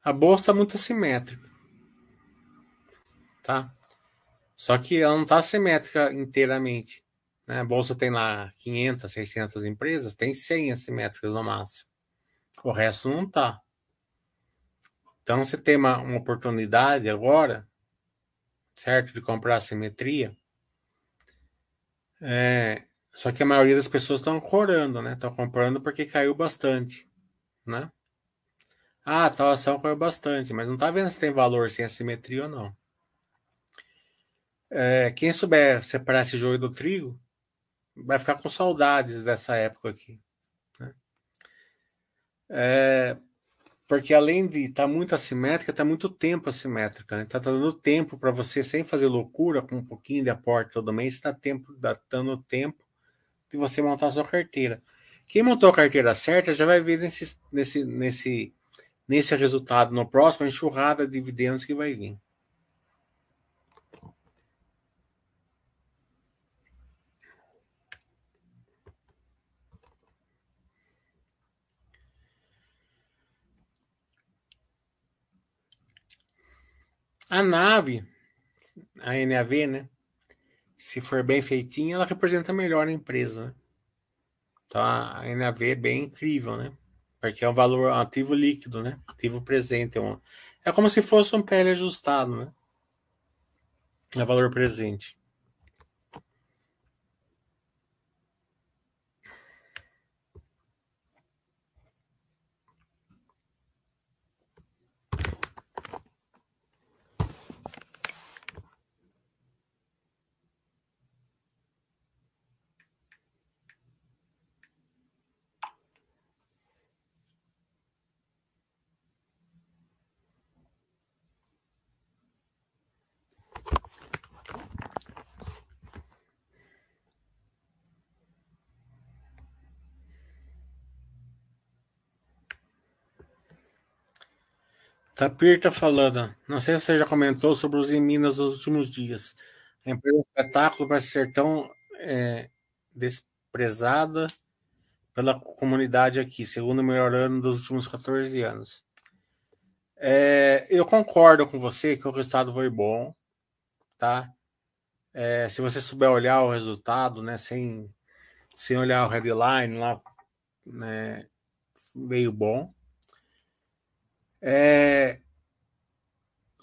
A bolsa está muito assimétrica. Tá? Só que ela não está assimétrica inteiramente. Né? A bolsa tem lá 500, 600 empresas, tem 100 assimétricas no máximo. O resto não está. Então, você tem uma, uma oportunidade agora, certo, de comprar assimetria. É, só que a maioria das pessoas estão corando, né? Estão comprando porque caiu bastante, né? Ah, tal ação caiu bastante, mas não está vendo se tem valor sem assimetria ou não. É, quem souber separar esse joio do trigo, vai ficar com saudades dessa época aqui. Né? É, porque além de estar tá muito assimétrica, está muito tempo assimétrica. Está né? Tá dando tempo para você, sem fazer loucura, com um pouquinho de aporte todo mês, está tempo, tá dando tempo de você montar a sua carteira. Quem montou a carteira certa já vai ver nesse, nesse, nesse, nesse resultado no próximo enxurrada de dividendos que vai vir. A nave, a NAV, né? Se for bem feitinha, ela representa melhor a empresa, né? Então a NAV é bem incrível, né? Porque é um valor um ativo líquido, né? Ativo presente. É, é como se fosse um PL ajustado, né? É valor presente. Tapir está falando. Não sei se você já comentou sobre os em Minas nos últimos dias. A empresa de espetáculo parece ser tão é, desprezada pela comunidade aqui, segundo o melhor ano dos últimos 14 anos. É, eu concordo com você que o resultado foi bom, tá? É, se você souber olhar o resultado, né, sem, sem olhar o headline lá, né, veio bom. É,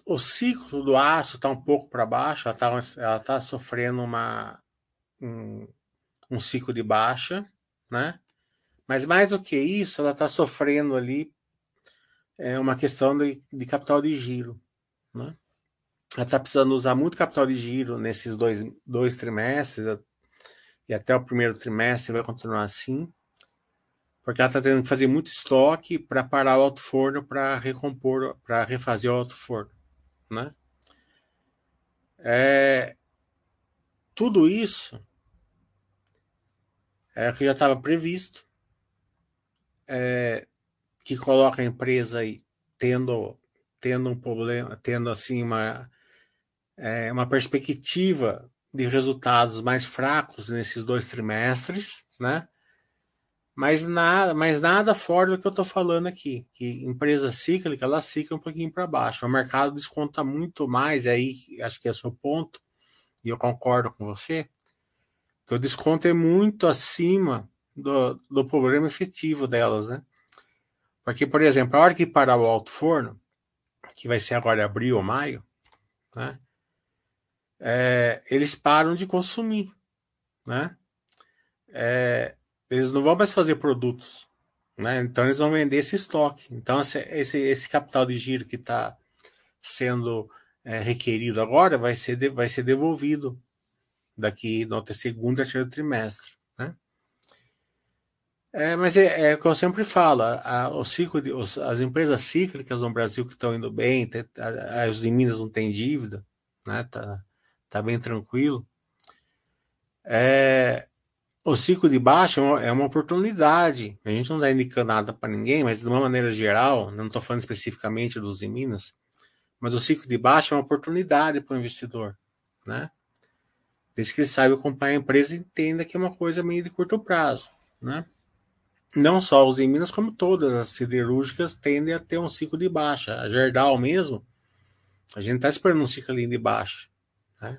o ciclo do aço está um pouco para baixo, ela está tá sofrendo uma, um, um ciclo de baixa, né? Mas mais do que isso, ela está sofrendo ali é, uma questão de, de capital de giro, né? Ela está precisando usar muito capital de giro nesses dois, dois trimestres, e até o primeiro trimestre vai continuar assim porque ela está tendo que fazer muito estoque para parar o alto forno para recompor, para refazer o alto forno, né? É, tudo isso é que já estava previsto, é, que coloca a empresa aí tendo tendo um problema, tendo assim uma é, uma perspectiva de resultados mais fracos nesses dois trimestres, né? Mas nada, mas nada fora do que eu estou falando aqui. Que empresa cíclica, ela cicla um pouquinho para baixo. O mercado desconta muito mais, aí acho que é o seu ponto, e eu concordo com você, que o desconto é muito acima do, do problema efetivo delas, né? Porque, por exemplo, a hora que parar o alto forno, que vai ser agora abril ou maio, né? É, eles param de consumir, né? É, eles não vão mais fazer produtos, né? Então eles vão vender esse estoque. Então esse, esse, esse capital de giro que está sendo é, requerido agora vai ser, de, vai ser devolvido daqui no segundo e terceiro trimestre, né? É, mas é, é, o que eu sempre falo, a, o ciclo de, os, as empresas cíclicas no Brasil que estão indo bem, as em Minas não têm dívida, né? Tá, tá bem tranquilo. É, o ciclo de baixa é uma oportunidade. A gente não está indicando nada para ninguém, mas de uma maneira geral, não estou falando especificamente dos em Minas, mas o ciclo de baixa é uma oportunidade para o investidor, né? Desde que ele saiba acompanhar a empresa e entenda que é uma coisa meio de curto prazo, né? Não só os em Minas, como todas as siderúrgicas tendem a ter um ciclo de baixa. A Gerdau mesmo, a gente está esperando um ciclo ali de baixa, né?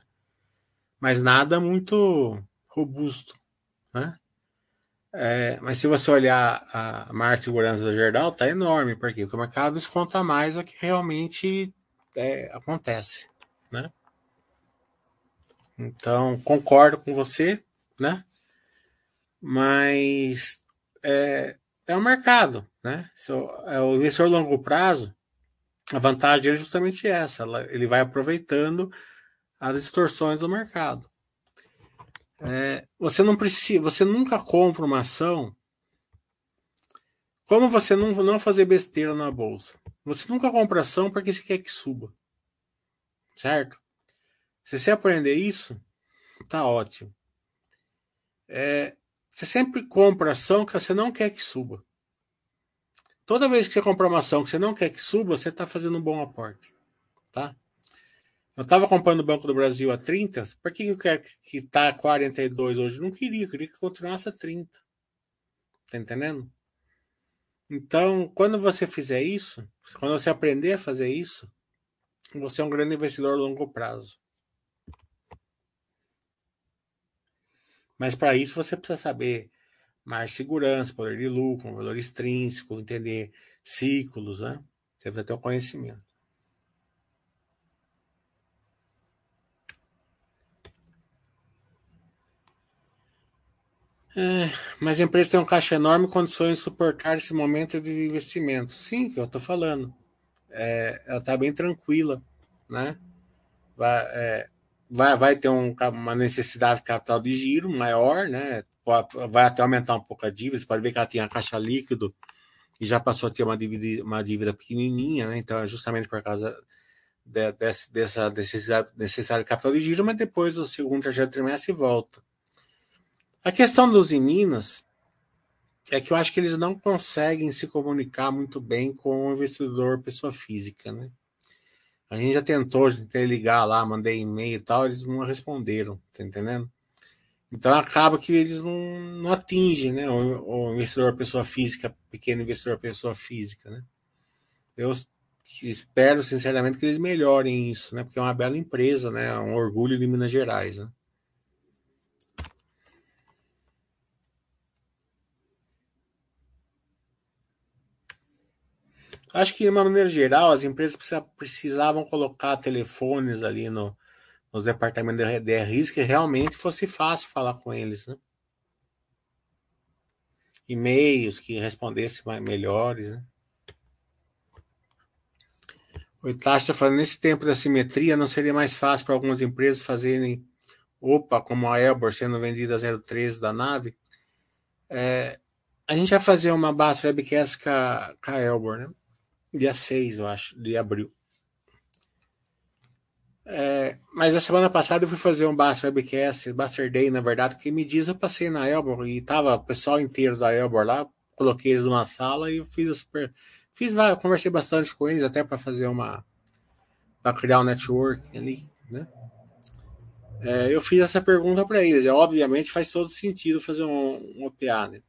Mas nada muito robusto. Né? É, mas se você olhar a de segurança da Gerdau, tá enorme, por quê? Porque o mercado desconta mais do que realmente é, acontece, né? Então, concordo com você, né? Mas é, é o mercado, né? Se o, é o investidor a longo prazo, a vantagem é justamente essa, ele vai aproveitando as distorções do mercado. É, você não precisa, você nunca compra uma ação. Como você não, não fazer besteira na bolsa? Você nunca compra ação porque você quer que suba. Certo? Se você aprender isso, tá ótimo. É, você sempre compra ação que você não quer que suba. Toda vez que você compra uma ação que você não quer que suba, você está fazendo um bom aporte. Tá? Eu estava comprando o Banco do Brasil a 30, por que eu quero que está a 42 hoje? Não queria, eu queria que continuasse a 30. Tá entendendo? Então, quando você fizer isso, quando você aprender a fazer isso, você é um grande investidor a longo prazo. Mas para isso você precisa saber mais segurança, poder de lucro, valor extrínseco, entender ciclos, né? Você precisa ter o conhecimento. É, mas a empresa tem um caixa enorme e condições de suportar esse momento de investimento. Sim, que eu estou falando. É, ela está bem tranquila, né? Vai, é, vai, vai ter um, uma necessidade de capital de giro maior, né? Vai até aumentar um pouco a dívida. Você pode ver que ela tinha caixa líquido e já passou a ter uma dívida, uma dívida pequenininha, né? Então, é justamente por causa de, de, dessa necessidade, necessidade de capital de giro, mas depois o segundo, terceiro trimestre volta. A questão dos Minas é que eu acho que eles não conseguem se comunicar muito bem com o investidor pessoa física, né? A gente já tentou de ligar lá, mandei e-mail e tal, eles não responderam, tá entendendo? Então acaba que eles não, não atingem, né? O, o investidor pessoa física, pequeno investidor pessoa física, né? Eu espero sinceramente que eles melhorem isso, né? Porque é uma bela empresa, né? É um orgulho de Minas Gerais, né? Acho que, de uma maneira geral, as empresas precisavam colocar telefones ali no, nos departamentos de risco que realmente fosse fácil falar com eles, né? E-mails que respondessem melhores, né? O Itachi está falando, nesse tempo da simetria, não seria mais fácil para algumas empresas fazerem OPA, como a Elbor sendo vendida a 013 da nave? É, a gente vai fazer uma base webcast com a, com a Elbor, né? Dia 6, eu acho, de abril. É, mas a semana passada eu fui fazer um Baster Webcast, Baster Day, na verdade, que me diz eu passei na Elbor e tava o pessoal inteiro da Elbor lá, coloquei eles numa sala e fiz super, fiz lá, conversei bastante com eles até para fazer uma para criar um network ali, né? É, eu fiz essa pergunta para eles, e obviamente faz todo sentido fazer um, um OPA, né?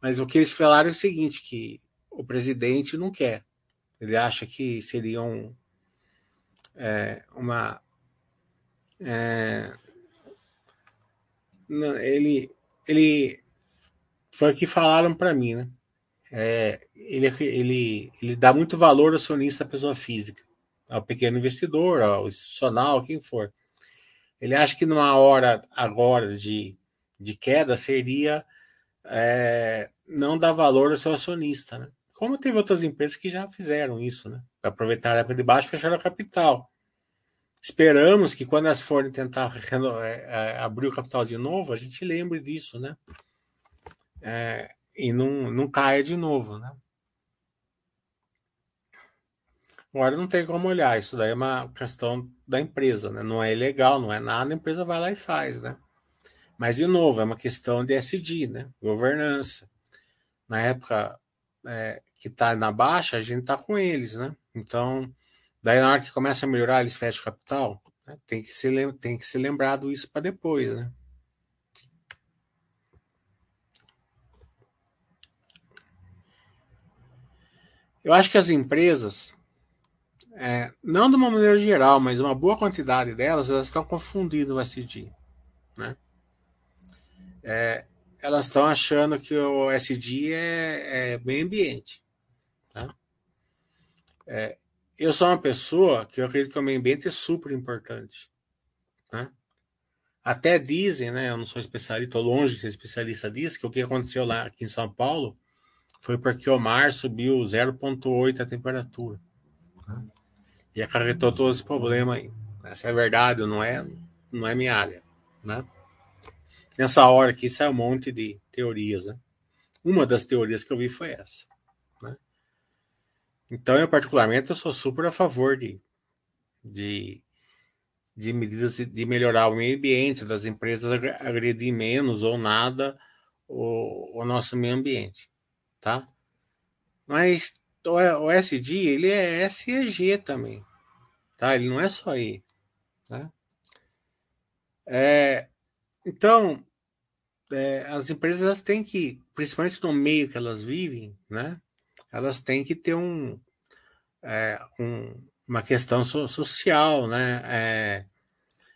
Mas o que eles falaram é o seguinte, que o presidente não quer. Ele acha que seria um, é, uma. É, ele, ele foi o que falaram para mim, né? É, ele, ele, ele dá muito valor ao acionista pessoa física, ao pequeno investidor, ao institucional, quem for. Ele acha que numa hora agora de, de queda seria é, não dar valor ao seu acionista, né? Como teve outras empresas que já fizeram isso, né? Para aproveitar a época de baixo, fecharam a capital. Esperamos que quando elas forem tentar é, é, abrir o capital de novo, a gente lembre disso, né? É, e não, não caia de novo, né? Agora não tem como olhar, isso daí é uma questão da empresa, né? Não é ilegal, não é nada, a empresa vai lá e faz, né? Mas, de novo, é uma questão de SD, né? Governança. Na época é, que está na baixa, a gente está com eles, né? Então, daí na hora que começa a melhorar, eles fecham capital. Né? Tem, que ser, tem que ser lembrado isso para depois, né? Eu acho que as empresas, é, não de uma maneira geral, mas uma boa quantidade delas, elas estão confundindo o SD. Né? É, elas estão achando que o SD é, é meio ambiente. Tá? É, eu sou uma pessoa que eu acredito que o meio ambiente é super importante. Tá? Até dizem, né? Eu não sou especialista, estou longe de ser especialista disso, que o que aconteceu lá aqui em São Paulo foi porque o mar subiu 0,8 a temperatura. Tá? E acarretou todo esse problema aí. Essa é verdade, não é, não é minha área. Né? Nessa hora aqui sai um monte de teorias. Né? Uma das teorias que eu vi foi essa. Então, eu particularmente, eu sou super a favor de, de, de medidas de melhorar o meio ambiente, das empresas agredir menos ou nada o, o nosso meio ambiente, tá? Mas o, SD, ele é SEG também, tá? Ele não é só E, tá? É, então, é, as empresas têm que, principalmente no meio que elas vivem, né? elas têm que ter um, é, um uma questão so, social, né? É,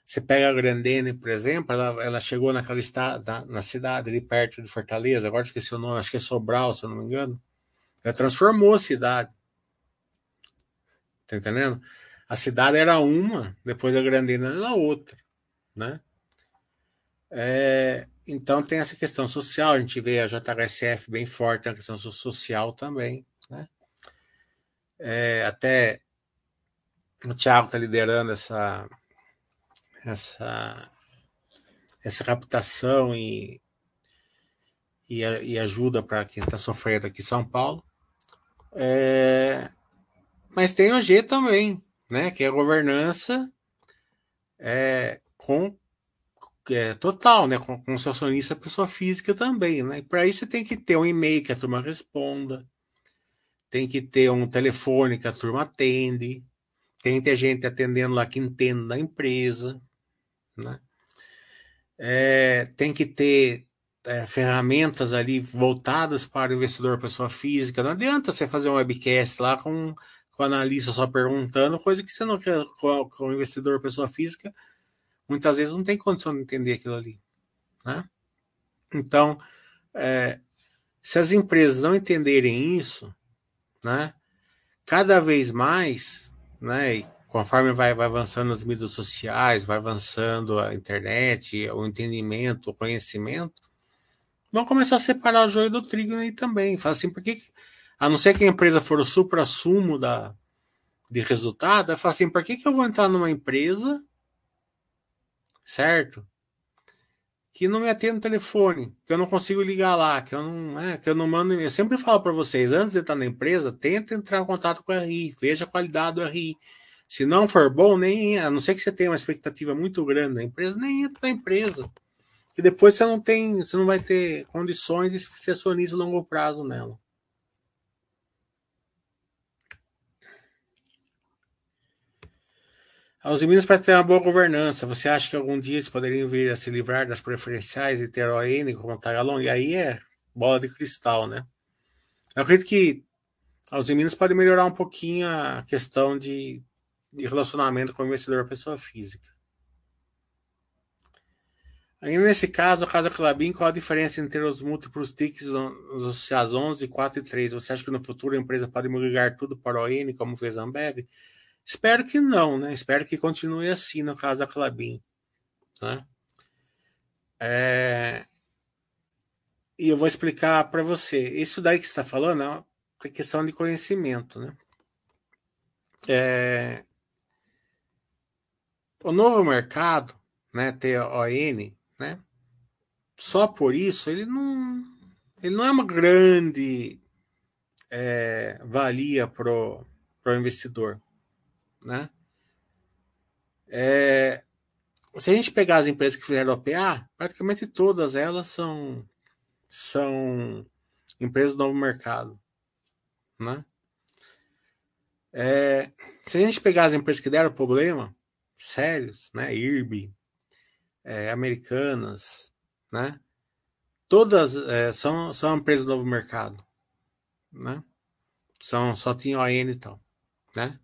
você pega a Grandene, por exemplo, ela, ela chegou naquela estada, na cidade ali perto de Fortaleza, agora esqueci o nome, acho que é Sobral, se eu não me engano. Ela transformou a cidade. Tá entendendo? A cidade era uma, depois a Grandene era outra, né? É, então tem essa questão social, a gente vê a JHSF bem forte na questão social também. Né? É, até o Thiago está liderando essa, essa, essa captação e, e, e ajuda para quem está sofrendo aqui em São Paulo. É, mas tem o G também, né? que é a governança é, com é, total, né? Com, com seu acionista pessoa física também, né? Para isso você tem que ter um e-mail que a turma responda, tem que ter um telefone que a turma atende, tem que ter gente atendendo lá que entende da empresa, né? É, tem que ter é, ferramentas ali voltadas para o investidor pessoa física. Não adianta você fazer um webcast lá com, com o analista só perguntando, coisa que você não quer com, com o investidor pessoa física muitas vezes não tem condição de entender aquilo ali. Né? Então, é, se as empresas não entenderem isso, né, cada vez mais, né, conforme vai, vai avançando as mídias sociais, vai avançando a internet, o entendimento, o conhecimento, vão começar a separar o joio do trigo aí também. Fala assim, por que, a não ser que a empresa for o supra-sumo da, de resultado, fala assim, por que, que eu vou entrar numa empresa certo? Que não me atende no telefone, que eu não consigo ligar lá, que eu não, é, que eu não mando. Eu sempre falo para vocês, antes de estar na empresa, tenta entrar em contato com o RI, veja a qualidade do RI. Se não for bom, nem, a não ser que você tenha uma expectativa muito grande na empresa, nem entra na empresa. E depois você não tem, você não vai ter condições de ser acionista a longo prazo nela. Aos Minas para ter uma boa governança, você acha que algum dia eles poderiam vir a se livrar das preferenciais e ter ON como Tagalong? E aí é bola de cristal, né? Eu acredito que aos Minas pode melhorar um pouquinho a questão de, de relacionamento com o investidor pessoa física. Ainda nesse caso, a Casa Clabin, qual a diferença entre os múltiplos tickets os associados 11, 4 e 3? Você acha que no futuro a empresa pode migrar tudo para o ON, como fez a Ambev? Espero que não, né? Espero que continue assim no caso da Clabin. Né? É... E eu vou explicar para você. Isso daí que você está falando é questão de conhecimento, né? É... O novo mercado, né, TON, né? Só por isso ele não, ele não é uma grande é, valia pro, pro investidor né? É, se a gente pegar as empresas que fizeram OPA, praticamente todas elas são, são empresas do novo mercado. Né? É, se a gente pegar as empresas que deram problema, sérios, né? IRB, é, americanas, né? Todas é, são, são empresas do novo mercado. Né? São, só tinha ON e tal. Né?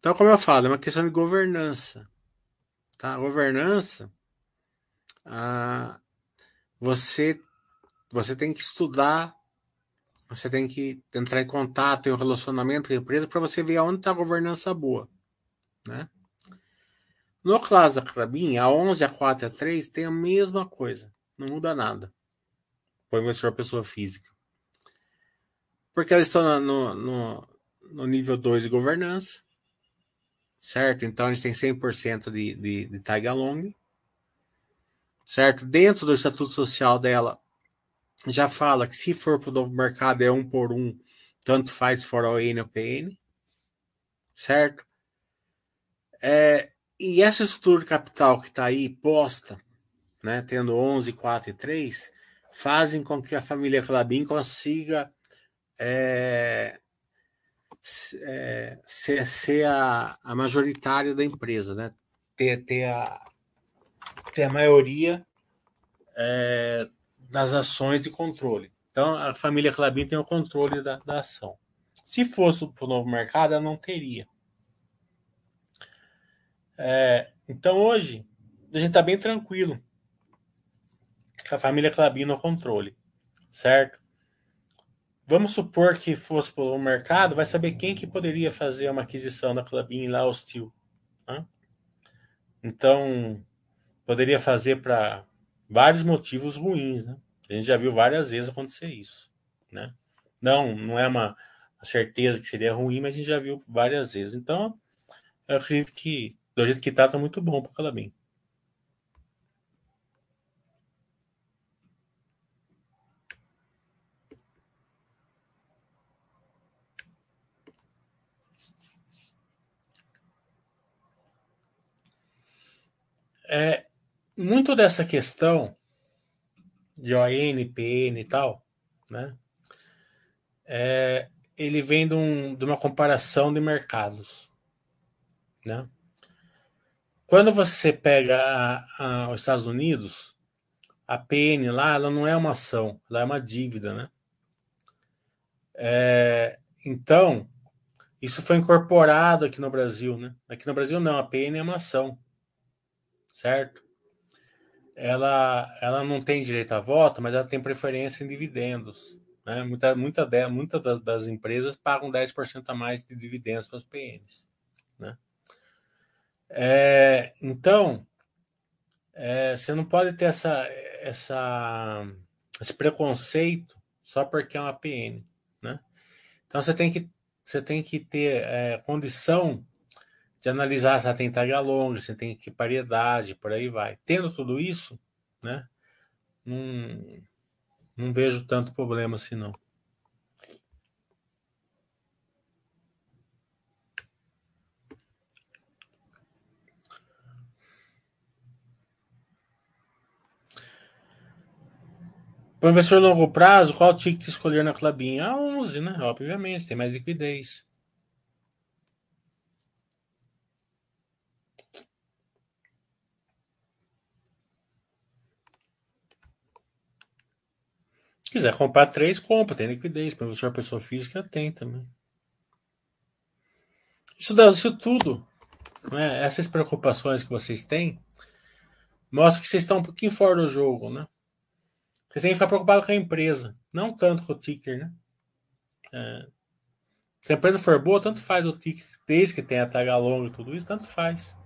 Então, como eu falo, é uma questão de governança. Tá? governança, ah, você, você tem que estudar, você tem que entrar em contato, em um relacionamento com a empresa para você ver onde está a governança boa. Né? No Clasa Crabin, a 11, a 4 e a 3 tem a mesma coisa. Não muda nada. Para o investidor pessoa física. Porque elas estão no, no, no nível 2 de governança certo? Então eles têm 100% de, de, de tag along, certo? Dentro do estatuto social dela, já fala que se for para o novo mercado é um por um, tanto faz for N ou PN, certo? É, e essa estrutura de capital que está aí posta, né, tendo 11, 4 e 3, fazem com que a família Clabin consiga é, é, ser, ser a, a, majoritária da empresa, né? Ter, ter, a, ter a maioria é, das ações de controle. Então, a família Clabin tem o controle da, da ação. Se fosse para o novo mercado, ela não teria. É, então, hoje, a gente está bem tranquilo a família Clabin no controle, certo? Vamos supor que fosse para o mercado, vai saber quem que poderia fazer uma aquisição da Clabin lá hostil. Né? Então, poderia fazer para vários motivos ruins. Né? A gente já viu várias vezes acontecer isso. Né? Não, não é uma certeza que seria ruim, mas a gente já viu várias vezes. Então, eu acredito que do jeito que está, está muito bom para o Clabin. É, muito dessa questão de ON, PN e tal, né? É, ele vem de, um, de, uma comparação de mercados, né? Quando você pega a, a, os Estados Unidos, a PN lá, ela não é uma ação, ela é uma dívida, né? É, então, isso foi incorporado aqui no Brasil, né? Aqui no Brasil não, a PN é uma ação, certo? Ela, ela não tem direito a voto, mas ela tem preferência em dividendos. Né? Muita, muita, muita das, das empresas pagam 10% a mais de dividendos para os PNs. Né? É, então, é, você não pode ter essa, essa, esse preconceito só porque é uma PN. Né? Então, você tem que, você tem que ter é, condição de analisar se ela tem taga longa, se tem que paridade, por aí vai. Tendo tudo isso, né, não, não vejo tanto problema assim não. Investidor longo prazo, qual ticket escolher na Clabinha? A 11, né? Obviamente, tem mais liquidez. Se quiser comprar três, compra, tem liquidez. Para você, pessoa física, tem também. Isso, isso tudo, né, essas preocupações que vocês têm, mostra que vocês estão um pouquinho fora do jogo, né? Vocês têm que ficar preocupados com a empresa, não tanto com o ticker, né? É, se a empresa for boa, tanto faz o ticker, desde que tenha taga longa e tudo isso, tanto faz.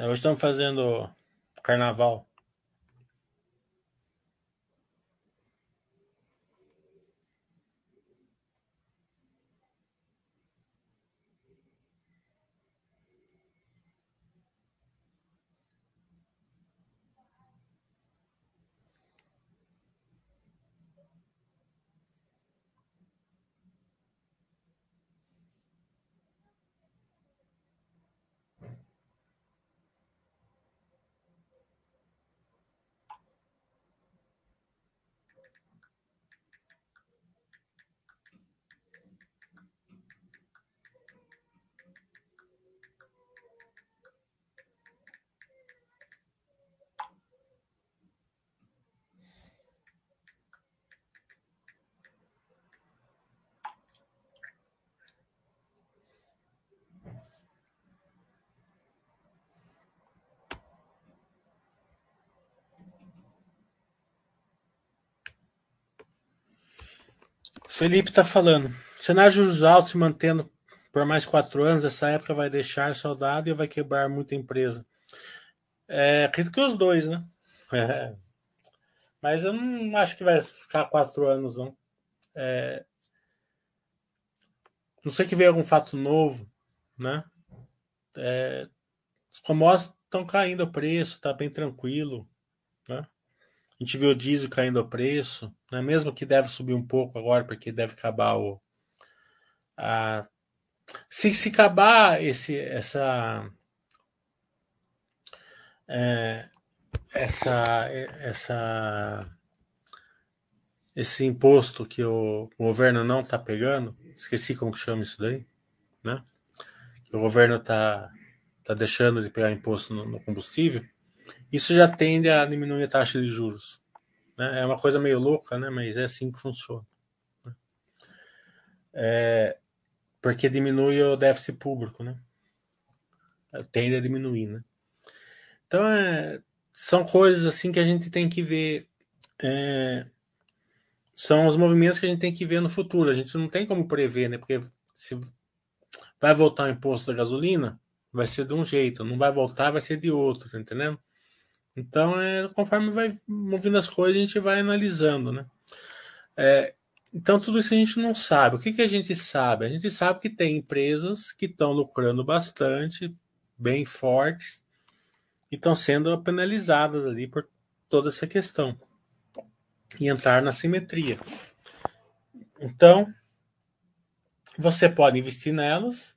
Hoje estamos fazendo carnaval. Felipe está falando. Cenário juros altos se mantendo por mais quatro anos, essa época vai deixar saudade e vai quebrar muita empresa. É, acredito que os dois, né? É. Mas eu não acho que vai ficar quatro anos, não. É, não sei que veio algum fato novo, né? É, os commodities estão caindo o preço, tá bem tranquilo, né? A gente viu o diesel caindo o preço, né? mesmo que deve subir um pouco agora, porque deve acabar o. A, se, se acabar esse, essa. É, essa, essa esse imposto que o governo não está pegando, esqueci como que chama isso daí, né? Que o governo está tá deixando de pegar imposto no, no combustível isso já tende a diminuir a taxa de juros. Né? É uma coisa meio louca, né? mas é assim que funciona. Né? É, porque diminui o déficit público, né? Tende a diminuir, né? Então, é, são coisas assim que a gente tem que ver. É, são os movimentos que a gente tem que ver no futuro. A gente não tem como prever, né? Porque se vai voltar o imposto da gasolina, vai ser de um jeito. Não vai voltar, vai ser de outro, tá entendendo? Então, é, conforme vai movendo as coisas, a gente vai analisando, né? É, então, tudo isso a gente não sabe. O que, que a gente sabe? A gente sabe que tem empresas que estão lucrando bastante, bem fortes, e estão sendo penalizadas ali por toda essa questão. E entrar na simetria. Então, você pode investir nelas,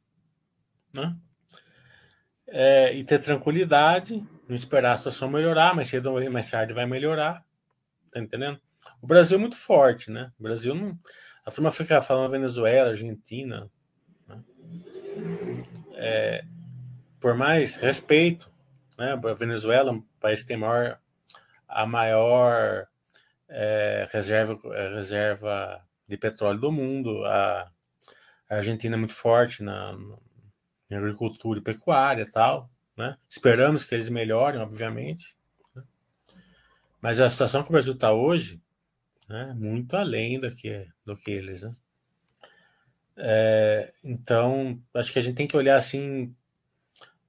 né? É, e ter tranquilidade, não esperar a situação melhorar, mas cedo ou mais tarde vai melhorar, tá entendendo? O Brasil é muito forte, né? O Brasil não. A turma fica falando Venezuela, Argentina. Né? É, por mais respeito, né? A Venezuela é um país que tem maior, a maior é, reserva, é, reserva de petróleo do mundo. A, a Argentina é muito forte na, na, agricultura e pecuária e tal. Né? Esperamos que eles melhorem, obviamente. Né? Mas a situação que o Brasil está hoje né? muito além do que, do que eles. Né? É, então, acho que a gente tem que olhar assim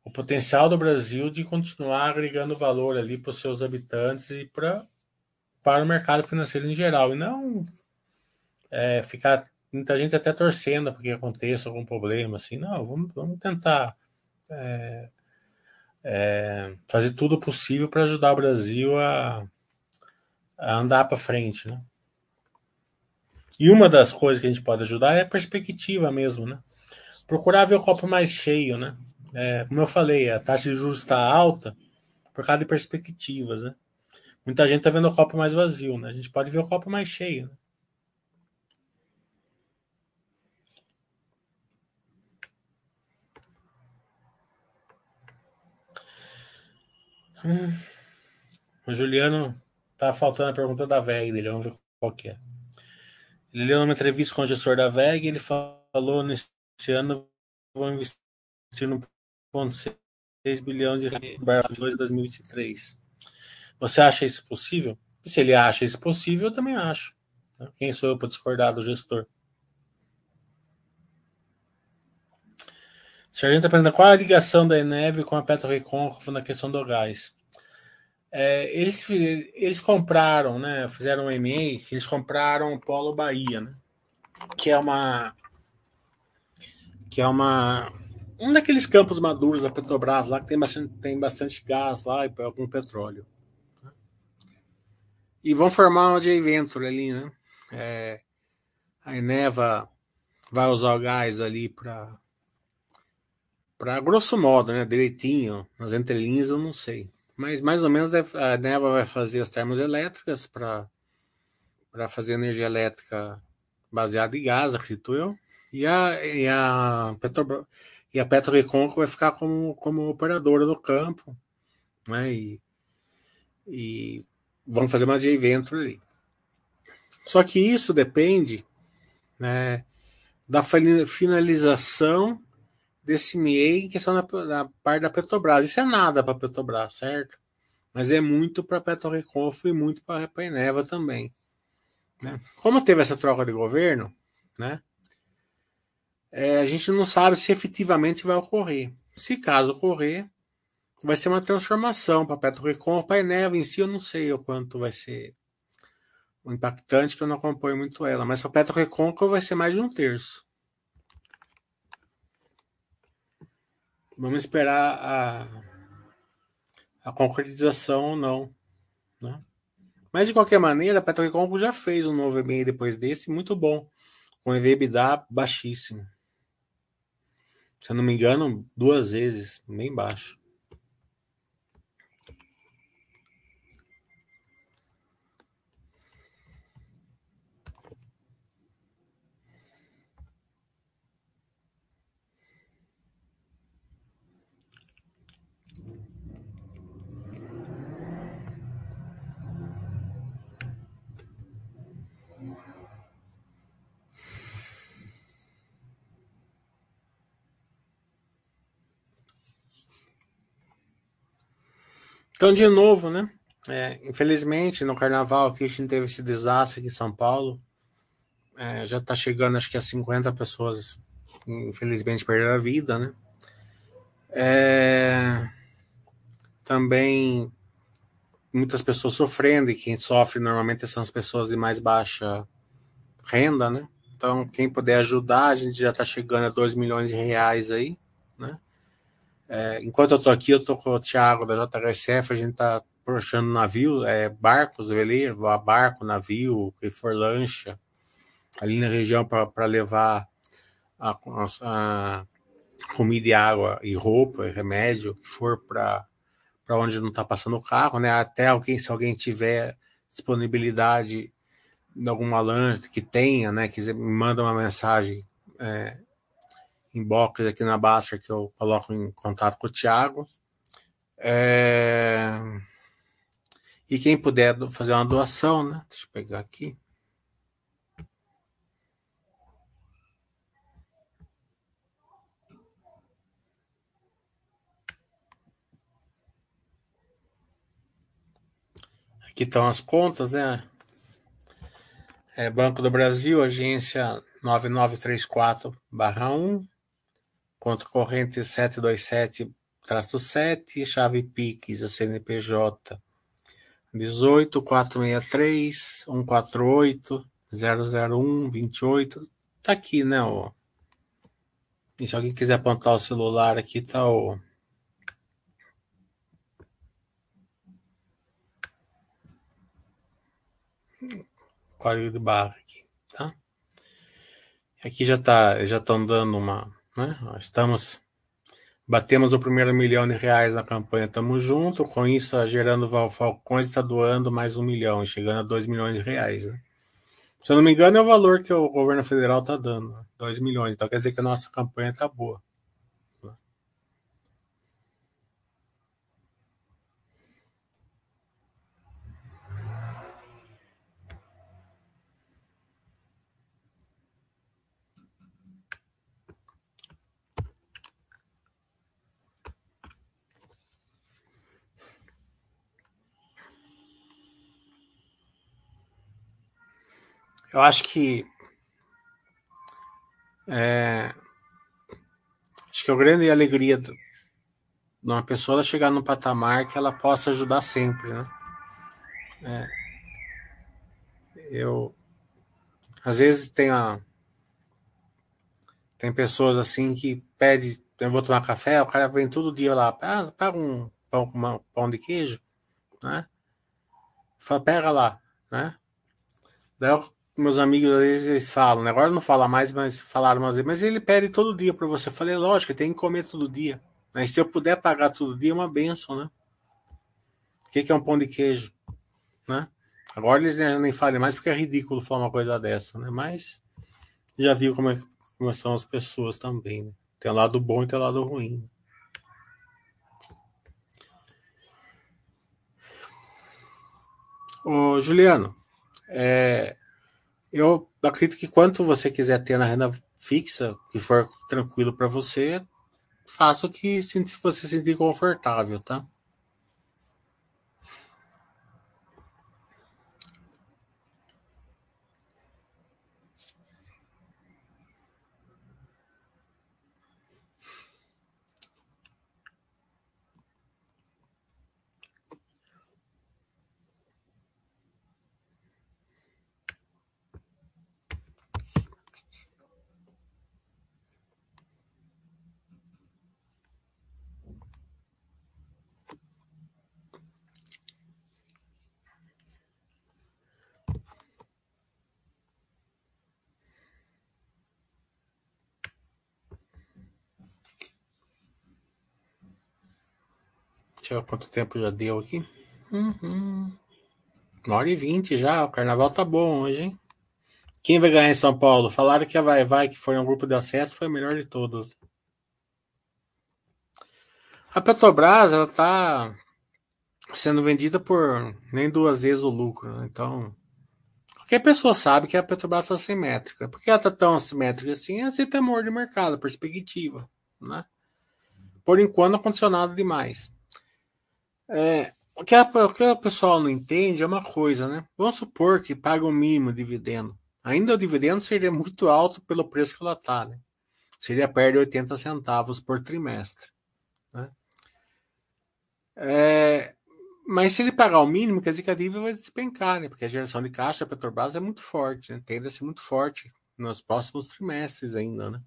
o potencial do Brasil de continuar agregando valor ali para os seus habitantes e para para o mercado financeiro em geral e não é, ficar muita gente até torcendo para que aconteça algum problema assim não vamos, vamos tentar é, é, fazer tudo possível para ajudar o Brasil a, a andar para frente né e uma das coisas que a gente pode ajudar é a perspectiva mesmo né procurar ver o copo mais cheio né é, como eu falei a taxa de juros está alta por causa de perspectivas né Muita gente tá vendo o copo mais vazio, né? A gente pode ver o copo mais cheio, né? Hum. O Juliano tá faltando a pergunta da VEG dele, vamos ver qual que é. Ele leu uma entrevista com o gestor da VEG, ele falou nesse ano vão investir no 1,6 bilhão de reais em 2023. Você acha isso possível? E se ele acha isso possível, eu também acho. Né? Quem sou eu para discordar do gestor? Sargento pergunta qual a ligação da Eneve com a PetroRecôncavo na questão do gás. É, eles, eles compraram, né? Fizeram um MA, eles compraram o Polo Bahia, né? Que é uma. Que é uma. Um daqueles campos maduros da Petrobras lá que tem bastante, tem bastante gás lá e algum petróleo. E vão formar uma joint venture ali, né? É, a Eneva vai usar o gás ali para para grosso modo, né, direitinho, nas entrelinhas eu não sei. Mas mais ou menos a Eneva vai fazer as termoelétricas para para fazer energia elétrica baseada em gás, acredito eu. E a e a Petro e a PetroRecôncavo vai ficar como como operadora do campo, né? E, e vamos fazer mais de evento ali. Só que isso depende né, da finalização desse MEI em questão da, da parte da Petrobras. Isso é nada para a Petrobras, certo? Mas é muito para a PetroReconf e muito para a Eneva também. Né? Como teve essa troca de governo, né, é, a gente não sabe se efetivamente vai ocorrer. Se caso ocorrer, vai ser uma transformação para a PetroRecon. Para a Eneva em si, eu não sei o quanto vai ser impactante, que eu não acompanho muito ela. Mas para a PetroRecon vai ser mais de um terço. Vamos esperar a, a concretização ou não. Né? Mas de qualquer maneira, a PetroRecon já fez um novo e-mail depois desse, muito bom. Com EBITDA baixíssimo. Se eu não me engano, duas vezes, bem baixo. Então, de novo, né? É, infelizmente, no carnaval aqui a gente teve esse desastre aqui em São Paulo. É, já está chegando, acho que a 50 pessoas, infelizmente, perderam a vida, né? É, também muitas pessoas sofrendo, e quem sofre normalmente são as pessoas de mais baixa renda, né? Então, quem puder ajudar, a gente já está chegando a 2 milhões de reais aí, né? É, enquanto eu tô aqui, eu tô com o Thiago da JHSF, a gente tá puxando navio, é, barcos, veleiro, barco, navio, que for lancha, ali na região para levar a, a, a, comida e água e roupa, e remédio, que for para onde não está passando o carro, né? Até alguém, se alguém tiver disponibilidade de alguma lanche que tenha, né? Me manda uma mensagem é, inbox aqui na Basta que eu coloco em contato com o Thiago. É... E quem puder fazer uma doação, né? Deixa eu pegar aqui. Aqui estão as contas, né? É Banco do Brasil, agência 9934-1, conta corrente 727-7, chave PIX, a CNPJ 18 463 148 001 28. Tá aqui, né? Ó. E se alguém quiser apontar o celular aqui, tá o código de barra aqui, tá? Aqui já tá, já estão dando uma, né? Estamos batemos o primeiro milhão de reais na campanha Tamo Junto, com isso a Gerando Val Falcões está doando mais um milhão, chegando a dois milhões de reais, né? Se eu não me engano, é o valor que o governo federal está dando, dois milhões. Então quer dizer que a nossa campanha está boa. Eu acho que é, acho que a grande alegria de uma pessoa chegar num patamar que ela possa ajudar sempre, né? É, eu às vezes tem a tem pessoas assim que pede eu vou tomar café, o cara vem todo dia lá, ah, pega um pão pão de queijo, né? Fala, pega lá, né? Daí eu meus amigos às vezes eles falam, né? agora não fala mais, mas falaram umas vezes, mas ele pede todo dia para você. Eu falei, lógico, tem que comer todo dia. Mas se eu puder pagar todo dia, é uma benção, né? O que, que é um pão de queijo? Né? Agora eles nem falam mais porque é ridículo falar uma coisa dessa, né? Mas já viu como, é, como são as pessoas também, né? Tem o lado bom e tem o lado ruim. Ô, Juliano, é, eu acredito que quanto você quiser ter na renda fixa, que for tranquilo para você, faça o que você se sentir confortável, tá? Ver quanto tempo já deu aqui. Uhum. Uma hora e vinte já. O carnaval tá bom hoje, hein? Quem vai ganhar em São Paulo? Falaram que a Vai Vai, que foi um grupo de acesso, foi o melhor de todos. A Petrobras, ela tá sendo vendida por nem duas vezes o lucro. Né? Então, qualquer pessoa sabe que a Petrobras está assimétrica. Por que ela está tão assimétrica assim? É esse temor de mercado, perspectiva. Né? Por enquanto, não aconteceu nada demais. É, o, que a, o que o pessoal não entende é uma coisa, né? Vamos supor que paga o mínimo dividendo. Ainda o dividendo seria muito alto pelo preço que ela está, né? Seria perto de 80 centavos por trimestre. Né? É, mas se ele pagar o mínimo, quer dizer que a dívida vai despencar, né? Porque a geração de caixa da Petrobras é muito forte, né? tende a ser muito forte nos próximos trimestres ainda, né?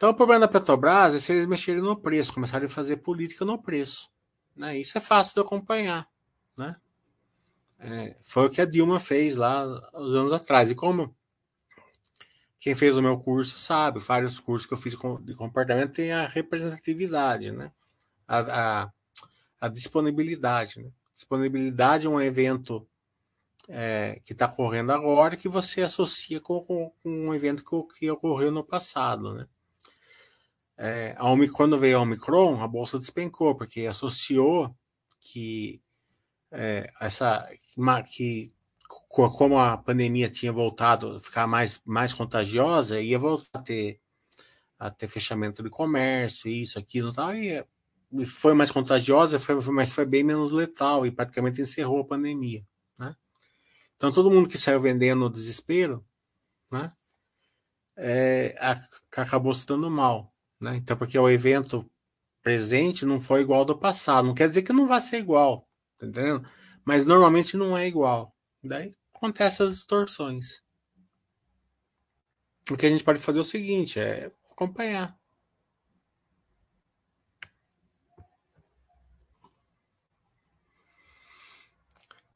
Então, o problema da Petrobras é se eles mexerem no preço, começarem a fazer política no preço. Né? Isso é fácil de acompanhar. Né? É, foi o que a Dilma fez lá uns anos atrás. E como quem fez o meu curso sabe, vários cursos que eu fiz de comportamento tem a representatividade, né? A, a, a disponibilidade. Né? Disponibilidade é um evento é, que está ocorrendo agora que você associa com, com, com um evento que, que, ocorreu no passado, né? É, a Omicron, quando veio a Omicron, a bolsa despencou, porque associou que é, essa que como a pandemia tinha voltado a ficar mais, mais contagiosa, ia voltar a ter, a ter fechamento de comércio, isso, aquilo, tal, e foi mais contagiosa, foi, mas foi bem menos letal e praticamente encerrou a pandemia, né? Então todo mundo que saiu vendendo no desespero, né, é, acabou se dando mal, né? Então porque o evento presente não foi igual ao do passado, não quer dizer que não vai ser igual, tá entendendo? Mas normalmente não é igual. Daí acontecem as distorções. O que a gente pode fazer é o seguinte, é acompanhar.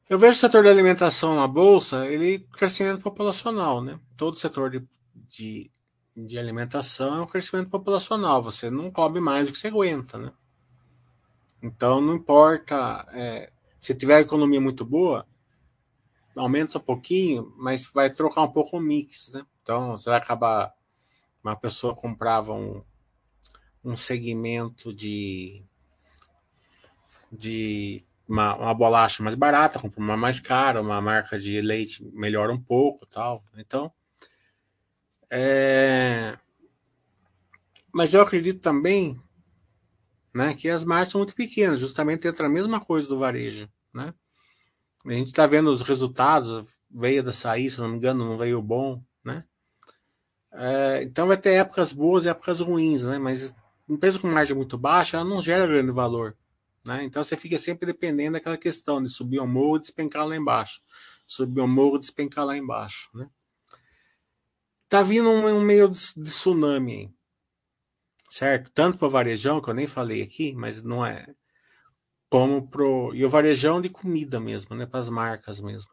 Eu vejo o setor da alimentação na bolsa, ele crescimento populacional, né? Todo setor de, de, de alimentação é um crescimento populacional. Você não come mais do que você aguenta, né? Então não importa. É, se tiver economia muito boa, aumenta um pouquinho, mas vai trocar um pouco o mix, né? Então você vai acabar. Uma pessoa comprava um, um segmento de, de uma, uma bolacha mais barata, compra uma mais cara, uma marca de leite melhora um pouco tal. Então. É... Mas eu acredito também né, que as margens são muito pequenas, justamente entra a mesma coisa do varejo. Né? A gente está vendo os resultados, veio da sair, se não me engano, não veio bom, né? É, então vai ter épocas boas e épocas ruins, né? Mas empresa com margem muito baixa, ela não gera grande valor, né? Então você fica sempre dependendo daquela questão de subir ao morro despencar lá embaixo. Subir ao morro despencar lá embaixo, né? Tá vindo um, um meio de, de tsunami aí, certo? Tanto para o varejão, que eu nem falei aqui, mas não é como pro e o varejão de comida mesmo, né, para as marcas mesmo,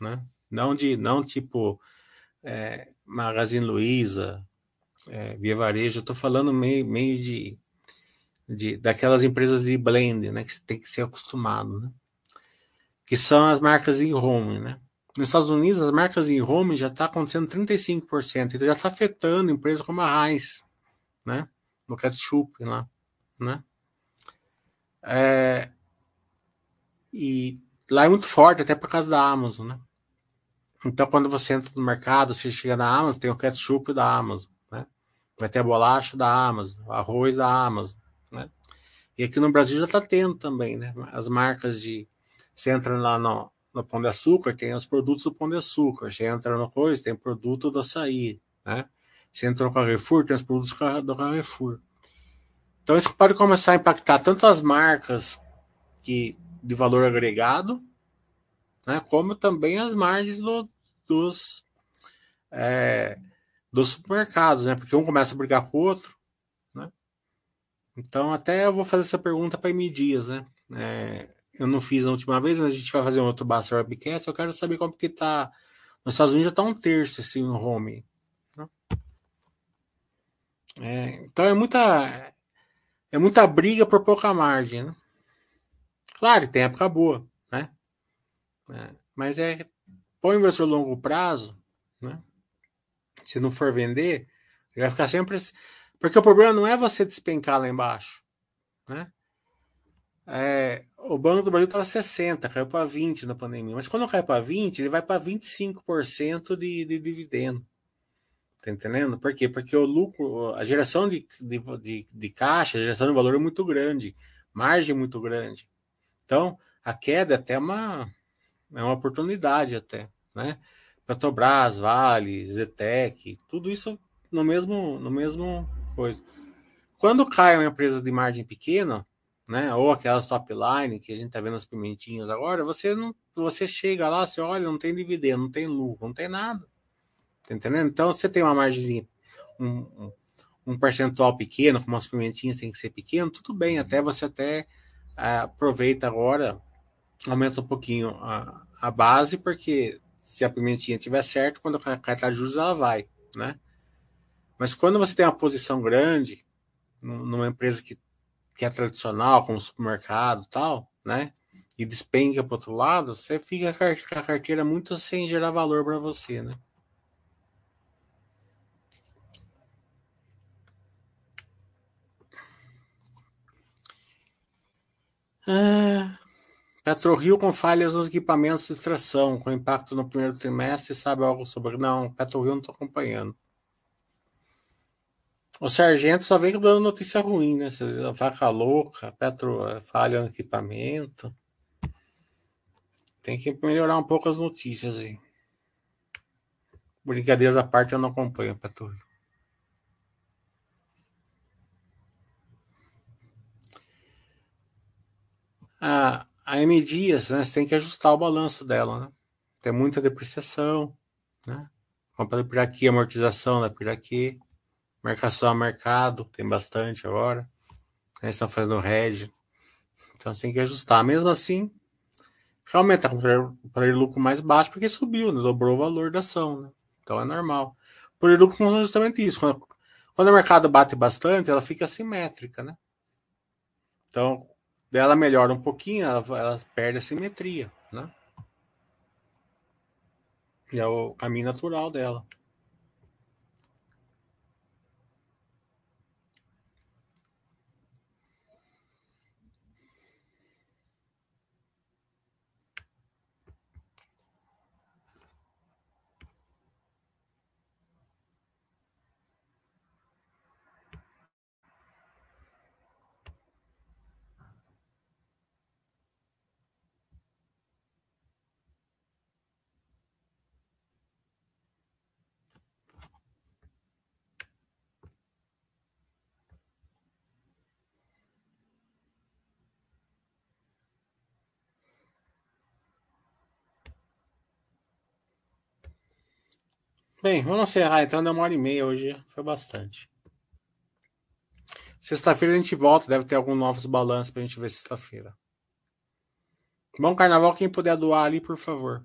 né? Não de não tipo é, Magazine Luiza, é, Via Varejo, eu tô falando meio, meio de, de daquelas empresas de blend, né, que você tem que ser acostumado, né? Que são as marcas em home, né? Nos Estados Unidos, as marcas em home já está acontecendo 35%, então já está afetando empresas como a Heinz, né? No ketchup lá, né? É, e lá é muito forte, até por causa da Amazon, né? Então, quando você entra no mercado, você chega na Amazon, tem o ketchup da Amazon, né? Vai ter a bolacha da Amazon, arroz da Amazon, né? E aqui no Brasil já está tendo também, né? As marcas de... Você entra lá no, no Pão de Açúcar, tem os produtos do Pão de Açúcar. Você entra no Coisa, tem produto do Açaí, né? Você entra no Carrefour, tem os produtos do Carrefour. Então isso pode começar a impactar tanto as marcas que de valor agregado, né, como também as margens do, dos é, dos supermercados, né? Porque um começa a brigar com o outro, né? Então até eu vou fazer essa pergunta para Emi Dias, né? É, eu não fiz na última vez, mas a gente vai fazer um outro Basta Webcast. Eu quero saber como que tá. Nos Estados Unidos já tá um terço assim, o home. Né? É, então é muita é muita briga por pouca margem, né? Claro, tem época boa, né? É, mas é põe o investidor longo prazo, né? Se não for vender, vai ficar sempre. Porque o problema não é você despencar lá embaixo, né? É, o Banco do Brasil estava 60, caiu para 20 na pandemia. Mas quando cai para 20, ele vai para 25% de, de dividendo. Tá entendendo? Por quê? Porque o lucro, a geração de, de, de, de caixa, a geração de valor é muito grande, margem muito grande. Então, a queda é até uma, é uma oportunidade até, né? Petrobras, Vale, Zetec, tudo isso no mesmo, no mesmo coisa. Quando cai uma empresa de margem pequena, né, ou aquelas top line que a gente está vendo as pimentinhas agora, você não, você chega lá, você olha, não tem dividendo, não tem lucro, não tem nada. Tá entendendo? Então, você tem uma margem, um, um, percentual pequeno, como as pimentinhas tem que ser pequeno, tudo bem, até você até uh, aproveita agora aumenta um pouquinho a, a base, porque se a pimentinha tiver certo, quando a carta de juros ela vai, né? Mas quando você tem uma posição grande, numa empresa que, que é tradicional, como supermercado tal, né? E despenca para outro lado, você fica com a carteira muito sem gerar valor para você, né? Ah, PetroRio com falhas nos equipamentos de extração, com impacto no primeiro trimestre, sabe algo sobre. Não, PetroRio não estou acompanhando. O sargento só vem dando notícia ruim, né? Vaca louca, Petro eh, falha no equipamento. Tem que melhorar um pouco as notícias aí. Brincadeiras à parte, eu não acompanho Petro A, a M Dias, né? Você tem que ajustar o balanço dela, né? Tem muita depreciação, né? Compra da Piraquê, amortização da Piraquê. Marcação a mercado, tem bastante agora. Eles estão fazendo red. Então você tem que ajustar. Mesmo assim, realmente está com o lucro mais baixo porque subiu, né? dobrou o valor da ação. Né? Então é normal. De lucro é justamente isso. Quando, quando o mercado bate bastante, ela fica assimétrica. Né? Então, ela melhora um pouquinho, ela, ela perde a simetria. Né? E é o caminho natural dela. Bem, vamos encerrar então, deu uma hora e meia hoje, foi bastante. Sexta-feira a gente volta, deve ter alguns novos balanços pra gente ver sexta-feira. Bom carnaval, quem puder doar ali, por favor.